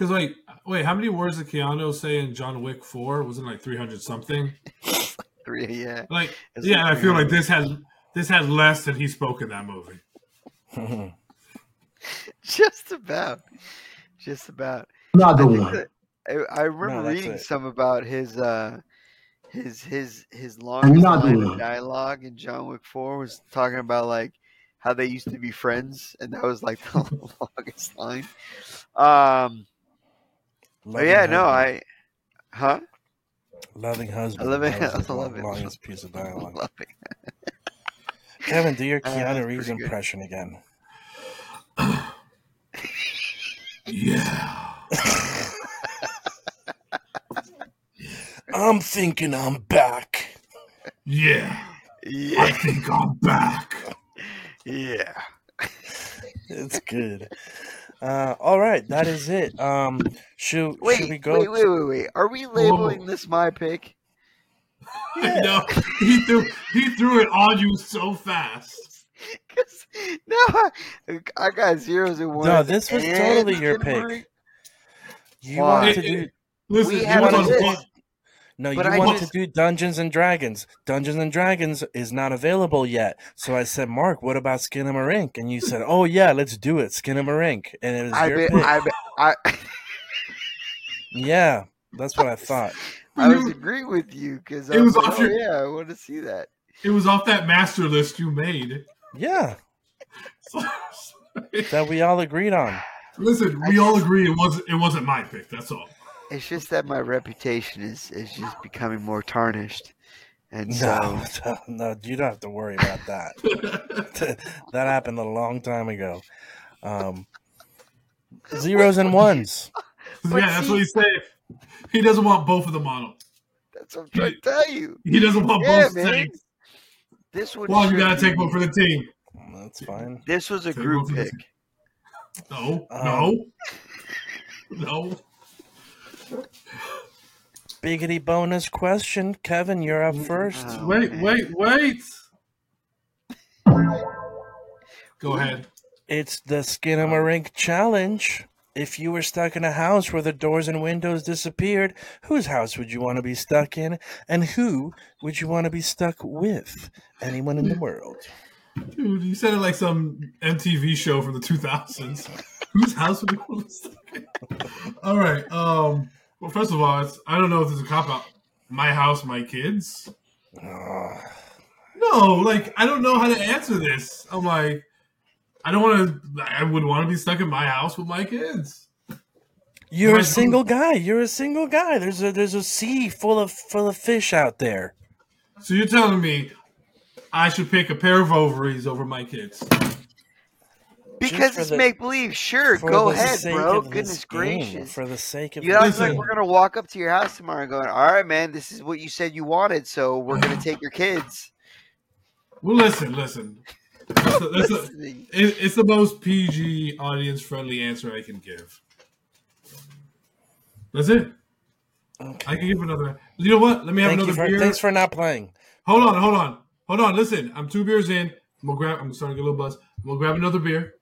Because like, wait, how many words did Keanu say in John Wick Four? Wasn't it like three hundred something? <laughs> Three, yeah. Like, It's yeah, like I feel like this has this has less than he spoke in that movie. <laughs> Just about. Just about. Another I, one. that- I, I remember that's reading it. some about his uh his his his Another longest line of dialogue in John Wick Four was talking about like how they used to be friends, and that was like <laughs> the longest line. Um, but Loving yeah, no. I, huh? loving husband. I love it. that was <laughs> I the love it. piece of <laughs> dialogue. Love it. Kevin, do your <laughs> Uh, Keanu that's Reeves pretty good. impression again. Yeah, I'm thinking I'm back. yeah. yeah. I think I'm back. yeah. It's good. Uh, all right, that is it. Um, should Wait, should we go? wait, wait, wait, wait. Are we labeling this my pick? <laughs> I know he threw he threw it on you so fast. 'Cause <laughs> no, I, I got zeros and ones. No, this was totally your pick. Marc. You Why? wanted to do Listen, We you have was a on list. fun- no, But you I wanted just- to do Dungeons and Dragons. Dungeons and Dragons is not available yet. So I said, Marc, what about Skinamarink? And you said, Oh yeah, let's do it, Skinamarink. And it was I your bet, pick. I, bet, I, Yeah, that's what I thought. I was agreeing with you because I It was was like, off oh, your- yeah, I want to see that. It was off that master list you made. Yeah, <laughs> that we all agreed on. Listen, we all agree it wasn't it wasn't my pick. That's all. It's just that my reputation is is just becoming more tarnished, and so <laughs> No, no, you don't have to worry about that. <laughs> that happened a long time ago. Um, zeros and ones. <laughs> yeah, that's what he's saying. He doesn't want both of them on him. that's what I'm trying to tell you. He doesn't want Yeah, both man. things. This one. Well, you gotta take one for the team. That's fine. This was a Take group one for the pick. No, Um, no, no. Biggity bonus question. Kevin, you're up first. Oh, Wait, man. wait, wait. Go ahead. It's the Skinamarink challenge. If you were stuck in a house where the doors and windows disappeared, whose house would you want to be stuck in? And who would you want to be stuck with? Anyone in the world. Dude, you said it like some MTV show from the 2000s. Whose house would you want to stay in? All right. Um. Well, first of all, it's, I don't know if there's a cop out. My house, my kids. Ah, No, like I don't know how to answer this. I'm like, I don't want to. I would want to be stuck in my house with my kids. you're Why- a single guy. You're a single guy. There's a there's a sea full of full of fish out there. So you're telling me I should pick a pair of ovaries over my kids? Because it's the- make believe. Sure, go ahead, bro. Goodness game, gracious. For the sake of You know, this it's like we're gonna walk up to your house tomorrow and going, "All right, man, this is what you said you wanted, so we're gonna <sighs> take your kids." Well, listen, listen. That's the, <laughs> that's the, Listening. it, it's the most PG, audience friendly answer I can give. That's it. I can give another. You know what? Let me have Thank another for, beer. thanks for not playing. Hold on, hold on, hold on. Listen, I'm two beers in. I'm gonna grab. I'm starting to get a little buzz. I'm gonna grab another beer.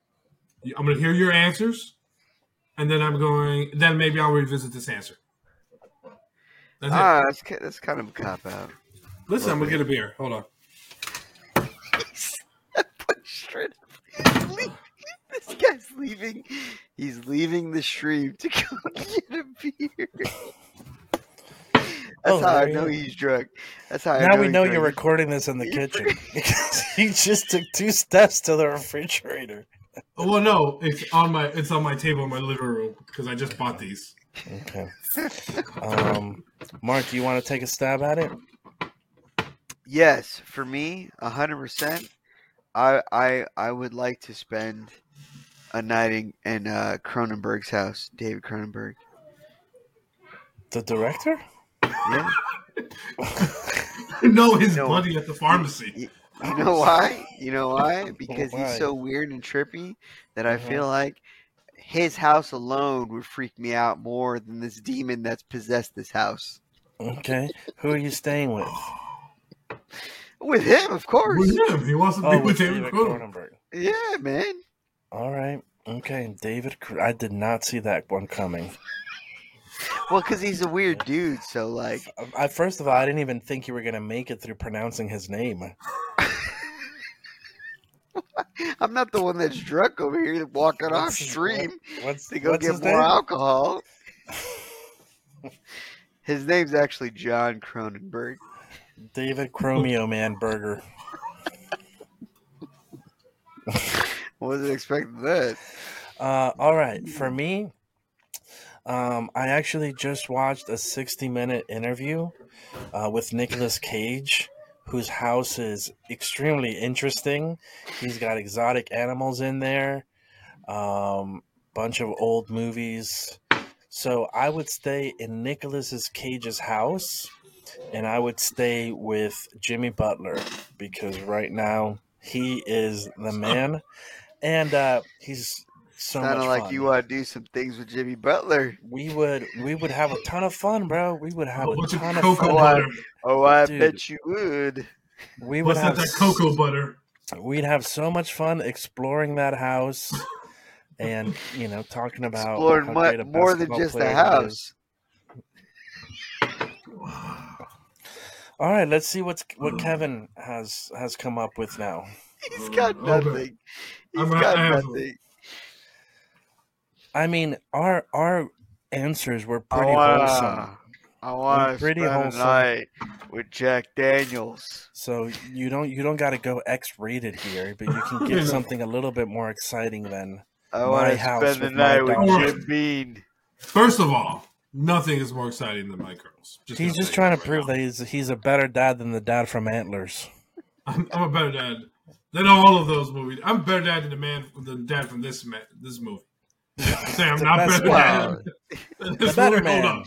I'm gonna hear your answers, and then I'm going. Then maybe I'll revisit this answer. That's it. Ah, that's that's kind of a cop out. Listen, I'm gonna get a beer. Hold on. <laughs> Straight up. this guy's leaving. He's leaving the stream to <laughs> go get a beer. <laughs> That's Oh, how I know you- he's drunk. That's how I Now know we know drunk. you're recording this in the kitchen because he just took two steps to the refrigerator. Oh, well, no, it's on my it's on my table in my living room because I just bought these. Okay. Um, Marc, do you want to take a stab at it? Yes, for me, a hundred percent. I I I would like to spend a night in, in uh, Cronenberg's house, David Cronenberg. The director? Yeah, <laughs> no, his No. buddy at the pharmacy. You know why? <laughs> You know why? <laughs> Because Why? he's so weird and trippy that I Mhm. feel like his house alone would freak me out more than this demon that's possessed this house. Okay. Who are you staying with? With him, of course. With him, he wants to be Oh, with with David David Cronenberg. Cronenberg. Yeah, man. All right. Okay, David. I did not see that one coming. Well, because he's a weird dude, so like, I, first of all, I didn't even think you were gonna make it through pronouncing his name. <laughs> I'm not the one that's drunk over here walking off What's his- stream. What's to go what's get more name? alcohol. <laughs> His name's actually John Cronenberg. David Chromeo Man Burger. <laughs> Wasn't expecting that. Uh, all right, for me, um, I actually just watched a 60 minute interview uh, with Nicolas Cage, whose house is extremely interesting. He's got exotic animals in there, um, bunch of old movies. So I would stay in Nicolas Cage's house, and I would stay with Jimmy Butler because right now he is the man, and uh, he's so much Sounded like fun. you want to do some things with Jimmy Butler. we would we would have a ton of fun, bro. We would have A a ton of cocoa fun. butter. Oh, I Dude. bet you would. We would What's have that? That cocoa butter. we'd have so much fun exploring that house, and you know talking about Exploring how mu- great a more than just the house. All right, let's see what's what Kevin has has come up with now. He's got Oh, okay. nothing. He's I'm gonna got have- nothing. I mean, our our answers were pretty wanna, wholesome. I want to pretty spend wholesome. night with Jack Daniels. So you don't you don't got to go X rated here, but you can give <laughs> something a little bit more exciting than I My want to house spend the with my night with dog. Jim Beam. First of all, nothing is more exciting than my girls. he's just trying to right prove now. that he's he's a better dad than the dad from Antlers. I'm, I'm a better dad than all of those movies. I'm a better dad than the man, the dad from this ma- this movie. I'm I'm The not better Wow. dad than this better movie. Hold man. up,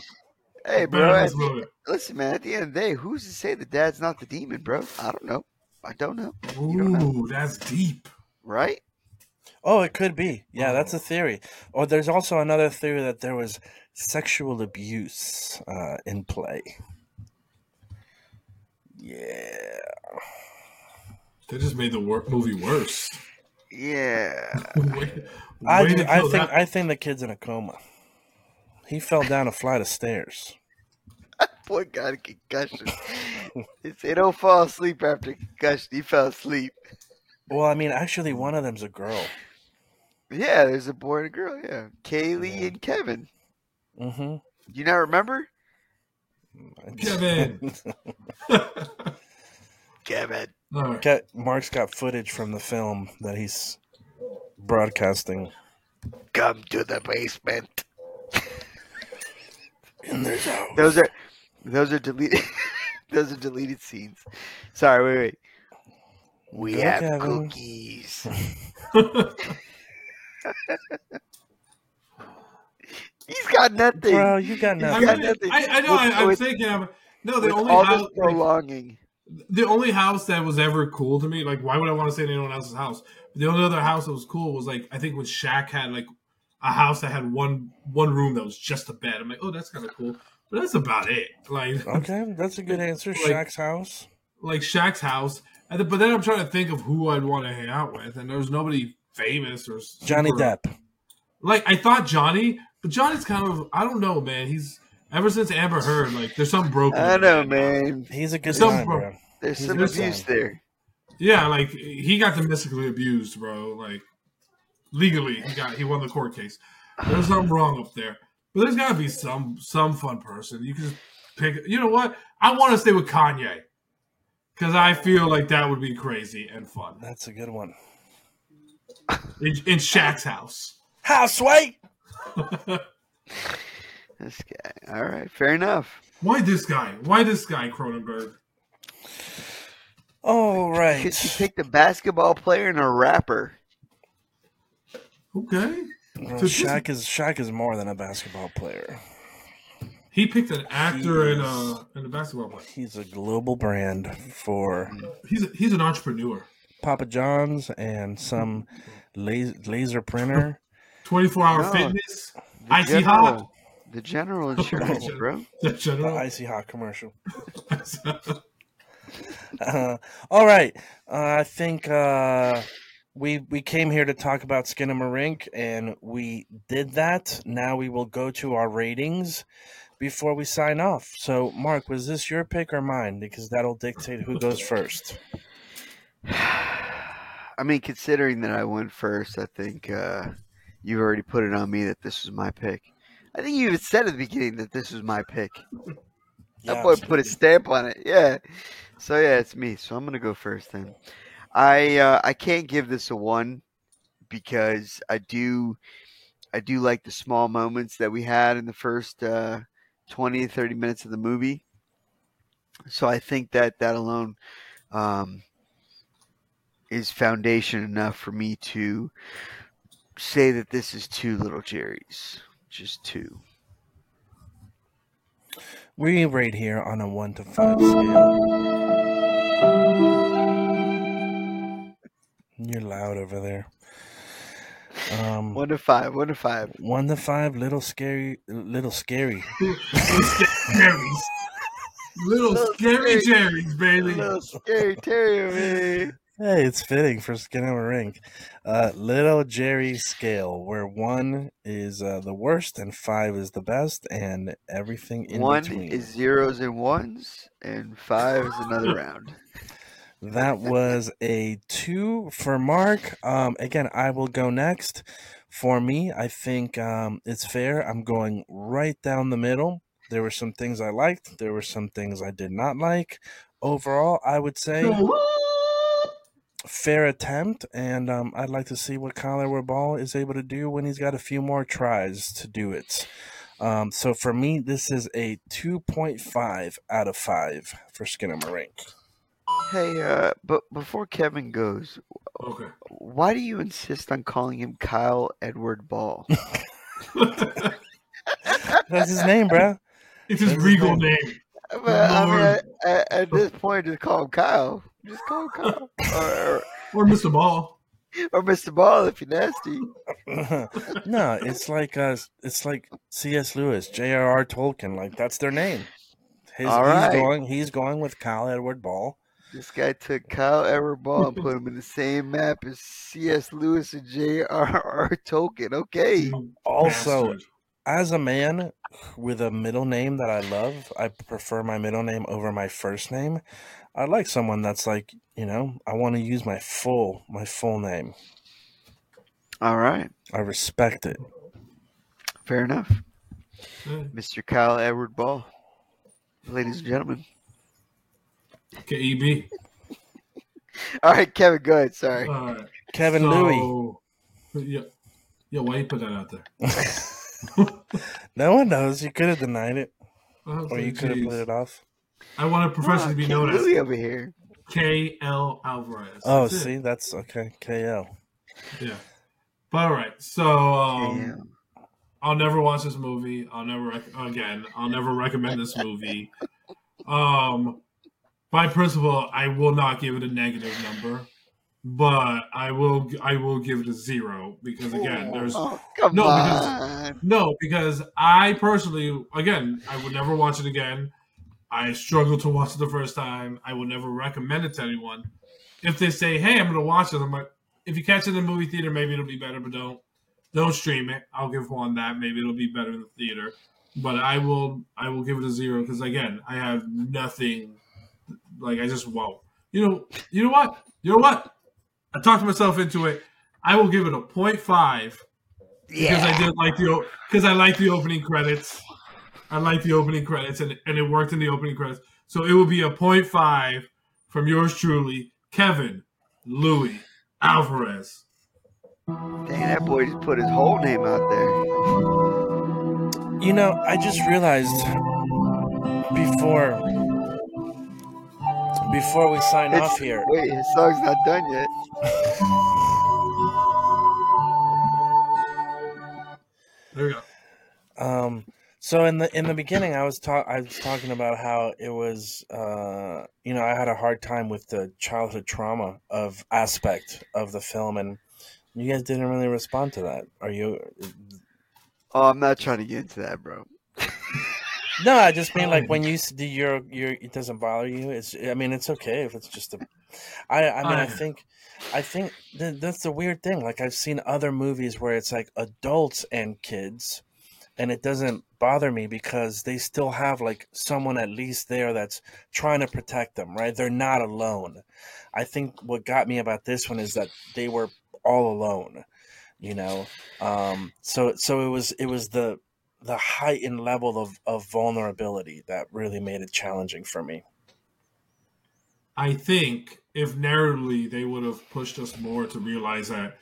Hey, bro. than at this the- movie. listen, man. At the end of the day, who's to say the dad's not the demon, bro? I don't know. I don't know. You don't know. Ooh, that's deep. Right? Oh, it could be. Yeah, that's a theory. Or there's also another theory that there was sexual abuse uh, in play. Yeah. They just made the wor- movie worse. Yeah. <laughs> Way- I do, I think that- I think the kid's in a coma. He fell down a flight of stairs. Boy got a concussion. They say don't fall asleep after concussion. He fell asleep. Well, I mean, actually, one of them's a girl. Yeah, there's a boy and a girl. Yeah, Kaylee Yeah. and Kevin. Mm-hmm. You not remember? Kevin. <laughs> <laughs> Kevin. All right. Get Marc's got footage from the film that he's broadcasting. Come to the basement. <laughs> In their house. Those are those are deleted. <laughs> those are deleted scenes. Sorry, wait, wait. We Go, have Kevin. cookies. <laughs> He's got nothing. Bro, you got I, nothing. got nothing. I, I know. I, With- I'm with- thinking. I'm, no, the With only all house, this prolonging. The only house that was ever cool to me. Like, why would I want to stay in anyone else's house? The only other house that was cool was like I think when Shaq had like a house that had one one room that was just a bed. I'm like, oh, that's kind of cool, but that's about it. Like, <laughs> Okay, that's a good answer. Like- Shaq's house. like Shaq's house. And then, but then I'm trying to think of who I'd want to hang out with, and there's nobody famous or super- Johnny Depp. Like I thought Johnny, but Johnny's kind of I don't know, man. He's ever since Amber Heard, like there's something broken. I in know, man. He's a good Some time, bro- bro. There's He's some abuse sign. there. Yeah, like he got domestically abused, bro. Like legally, he got he won the court case. There's something <sighs> wrong up there, but there's got to be some some fun person. You can just pick. You know what? I want to stay with Kanye because I feel like that would be crazy and fun That's a good one. in, in Shaq's house. House, <laughs> Houseway. This guy. All right, fair enough. Why this guy? Why this guy, Cronenberg? All right. right. She picked a basketball player and a rapper. Okay. Well, So Shaq is Shaq is more than a basketball player. He picked an actor He and a uh, and a basketball player. He's a global brand for mm. He's a, he's an entrepreneur. Papa John's and some laser, laser printer. <laughs> Twenty four hour No. fitness. The Icy general, hot. The general <laughs> insurance, bro. The The general. icy hot commercial. <laughs> Uh, <laughs> all right. Uh, I think uh, we we came here to talk about Skinamarink, and we did that. Now we will go to our ratings before we sign off. So, Marc, was this your pick or mine? Because that'll dictate who goes first. <sighs> I mean, considering that I went first, I think uh, you've already put it on me that this was my pick. I think you even said at the beginning that this was my pick. That boy put a stamp on it. Yeah. So yeah, it's me. So I'm gonna go first then. I uh, I can't give this a one because I do I do like the small moments that we had in the first uh, 20 30 minutes of the movie. So I think that that alone um, is foundation enough for me to say that this is two little Jerry's, just two. We rate here on a one to five scale. You're loud over there. Um, One to five. One to five. one to five, little scary, little scary. Jerry's. <laughs> Little scary <laughs> Jerry's, baby. Little scary terrier, man. Hey, it's fitting for Skinamarink. Uh, little Jerry scale, where one is uh, the worst and five is the best, and everything in One between. is zeros and ones, and five is another <laughs> round. That was a two for Marc. Um, again, I will go next. For me, I think um, it's fair. I'm going right down the middle. There were some things I liked. There were some things I did not like. Overall, I would say fair attempt, and um, I'd like to see what Kyle Edward Ball is able to do when he's got a few more tries to do it. Um, so for me, this is a 2.5 out of 5 for Skinamarink. Hey, uh, but before Kevin goes, Okay. why do you insist on calling him Kyle Edward Ball? <laughs> That's his name, bro. it's his That's his regal name. name. I mean, I mean, Lord. at, at this point, just call him Kyle. Just call him Kyle. <laughs> or, or, Or Mr. Ball. or Mr. Ball if you're nasty. <laughs> no, it's like uh, it's like C.S. Lewis, J.R.R. Tolkien. Like that's their name. His, All he's going. He's going with Kyle Edward Ball. This guy took Kyle Edward Ball and put him in the same map as C.S. Lewis and J.R.R. Tolkien. Okay. Also, bastard. As a man with a middle name that I love, I prefer my middle name over my first name. I like someone that's like, you know, I want to use my full my full name. All right. I respect it. Fair enough. Mr. Kyle Edward Ball. Ladies and gentlemen. KEB. <laughs> All right, Kevin, go ahead. Sorry. All right. Kevin Louis. Louis. Yeah. Yeah, why you put that out there? <laughs> <laughs> No one knows. You could have denied it, Oh, or you could have put it off. I want to professionally to be King known as over here. KL Alvarez. Oh, That's it. see, that's okay. KL. Yeah. But all right. So um, I'll never watch this movie. I'll never rec- again. I'll never recommend this movie. Um, by principle, I will not give it a negative number, but I will. I will give it a zero because again, oh, there's Oh, No, because- no because I personally, again, I would never watch it again. I struggled to watch it the first time. I would never recommend it to anyone. If they say, "Hey, I'm going to watch it," I'm like, if you catch it in the movie theater, maybe it'll be better, but don't don't stream it. I'll give one that maybe it'll be better in the theater. But I will I will give it a zero because again, I have nothing. Like I just won't. You know. You know what? You know what? I talked myself into it. I will give it a 0.5 because I did like the because I like the opening credits. I like the opening credits and and it worked in the opening credits. So it will be a 0.5 from yours truly, Kevin Louis Alvarez. Dang, that boy just put his whole name out there. You know, I just realized before before we sign It's- off here. Wait, his song's not done yet. There we go. Um, so in the in the beginning, I was talk I was talking about how it was, uh, you know, I had a hard time with the childhood trauma of aspect of the film, and you guys didn't really respond to that. Are you? Oh, I'm not trying to get into that, bro. <laughs> No, I just mean like when you do your your it doesn't bother you. It's I mean it's okay if it's just a. I I mean I I- think, I think that that's the weird thing. Like I've seen other movies where it's like adults and kids, and it doesn't bother me because they still have like someone at least there that's trying to protect them. Right, they're not alone. I think what got me about this one is that they were all alone. You know, um, so so it was it was the the heightened level of, of vulnerability that really made it challenging for me. I think if narratively they would have pushed us more to realize that,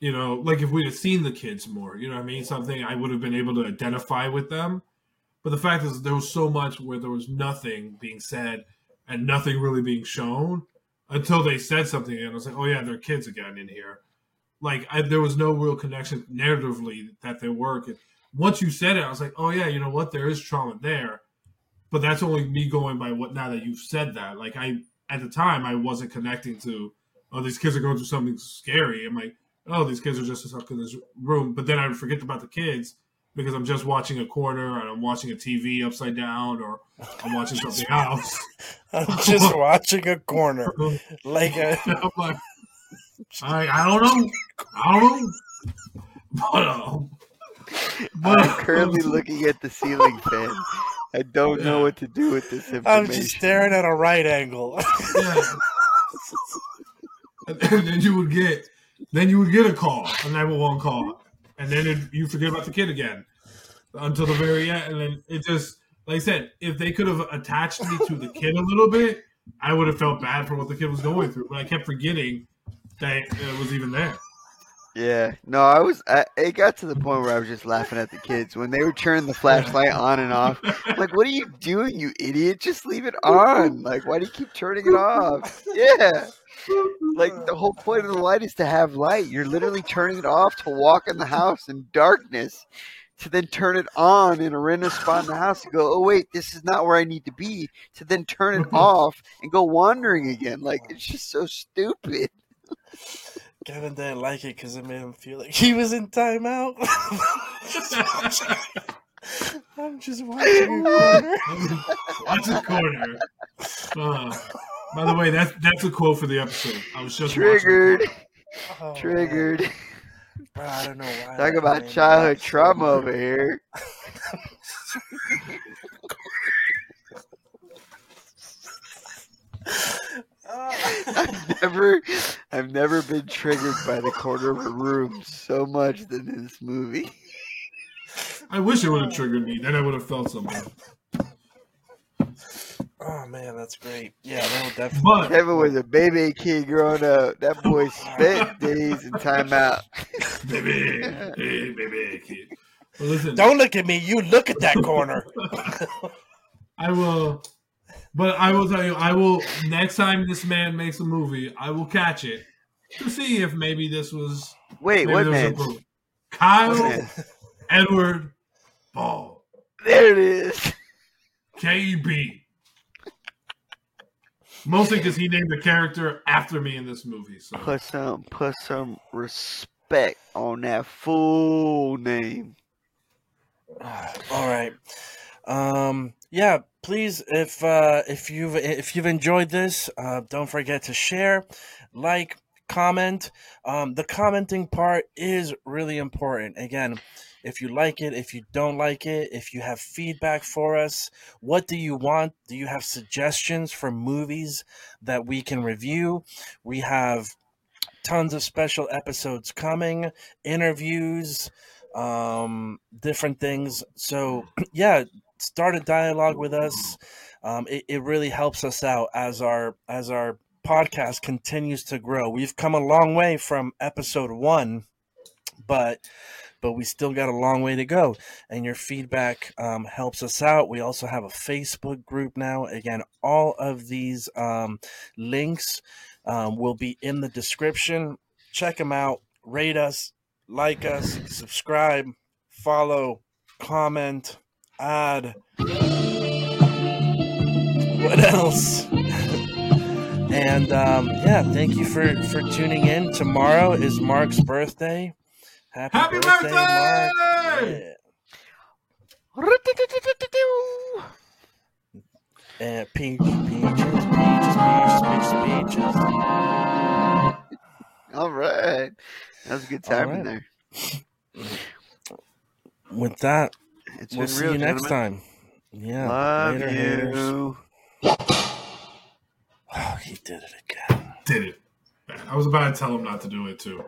you know, like if we had seen the kids more, you know I mean? Something I would have been able to identify with them. But the fact is, there was so much where there was nothing being said and nothing really being shown until they said something. And I was like, oh, yeah, they're kids again in here. Like, I, there was no real connection narratively that they work. Once you said it, I was like, oh, yeah, you know what? There is trauma there. But that's only me going by what now that you've said that. Like, I, at the time I wasn't connecting to oh these kids are going through something scary. I'm like, oh these kids are just stuck in this room. But then I would forget about the kids because I'm just watching a corner and I'm watching a TV upside down or I'm watching <laughs> something else. I'm just watching a corner, <laughs> like a <laughs> I'm like, I, I don't know. I don't know. But, um, but <laughs> I'm currently looking at the ceiling fan. I don't know what to do with this information. I'm just staring at a right angle. <laughs> Yeah. and then you would get then you would get a call, a 911 call. And then it, you forget about the kid again until the very end. And then it just, like I said, if they could have attached me to the kid a little bit, I would have felt bad for what the kid was going through. But I kept forgetting that it was even there. Yeah, no, I was. I, it got to the point where I was just laughing at the kids when they were turning the flashlight on and off. I'm like, what are you doing, you idiot? Just leave it on. Like, why do you keep turning it off? Yeah, like the whole point of the light is to have light. You're literally turning it off to walk in the house in darkness, to then turn it on in a random spot in the house and go, oh wait, this is not where I need to be. To then turn it <laughs> off and go wandering again. Like it's just so stupid. <laughs> Kevin didn't like it because it made him feel like he was in timeout. <laughs> I'm just watching a corner. Watch the corner. Uh, by the way, that's that's a quote for the episode. I was just watching the Triggered. Oh, man. Triggered. Bro, I don't know why. Talk about childhood laugh trauma over here. <laughs> I've never, I've never been triggered by the corner of a room so much than in this movie. I wish it would have triggered me. Then I would have felt something. Oh man, that's great. Yeah, that'll definitely. But Kevin was a baby kid growing up. That boy <laughs> spent days in timeout. baby, hey, baby, kid. Well, listen, Don't look at me. You look at that corner. <laughs> I will, but I will tell you, I will next time this man makes a movie, I will catch it to see if maybe this was Wait, maybe what was man? clue. Kyle What man? Edward Ball, There it is. KB. Mostly because he named the character after me in this movie. So Put some, put some respect on that full name. All right. Um, yeah, please, if uh, if you've if you've enjoyed this, uh, don't forget to share, like, comment. Um, the commenting part is really important. Again, if you like it, if you don't like it, if you have feedback for us, what do you want? Do you have suggestions for movies that we can review? We have tons of special episodes coming, interviews, um, different things. So, <clears throat> yeah, start a dialogue with us. Um, it, it really helps us out as our as our podcast continues to grow. We've come a long way from episode one, but but we still got a long way to go. And your feedback um, helps us out. We also have a Facebook group now. Again, all of these um, links um, will be in the description. Check them out. Rate us, like us, subscribe, follow, comment, add. What else? <laughs> and um, yeah, thank you for for tuning in. Tomorrow is Marc's birthday. Happy, Happy birthday, birthday! Marc! Yeah. And peach, peaches, peaches, peaches, peaches, peaches. All right. That was a good time in there. With that, it's we'll been see real, you gentlemen. next time. Yeah. Love Later, you. Haters. Oh, he did it again. Did it. I was about to tell him not to do it too.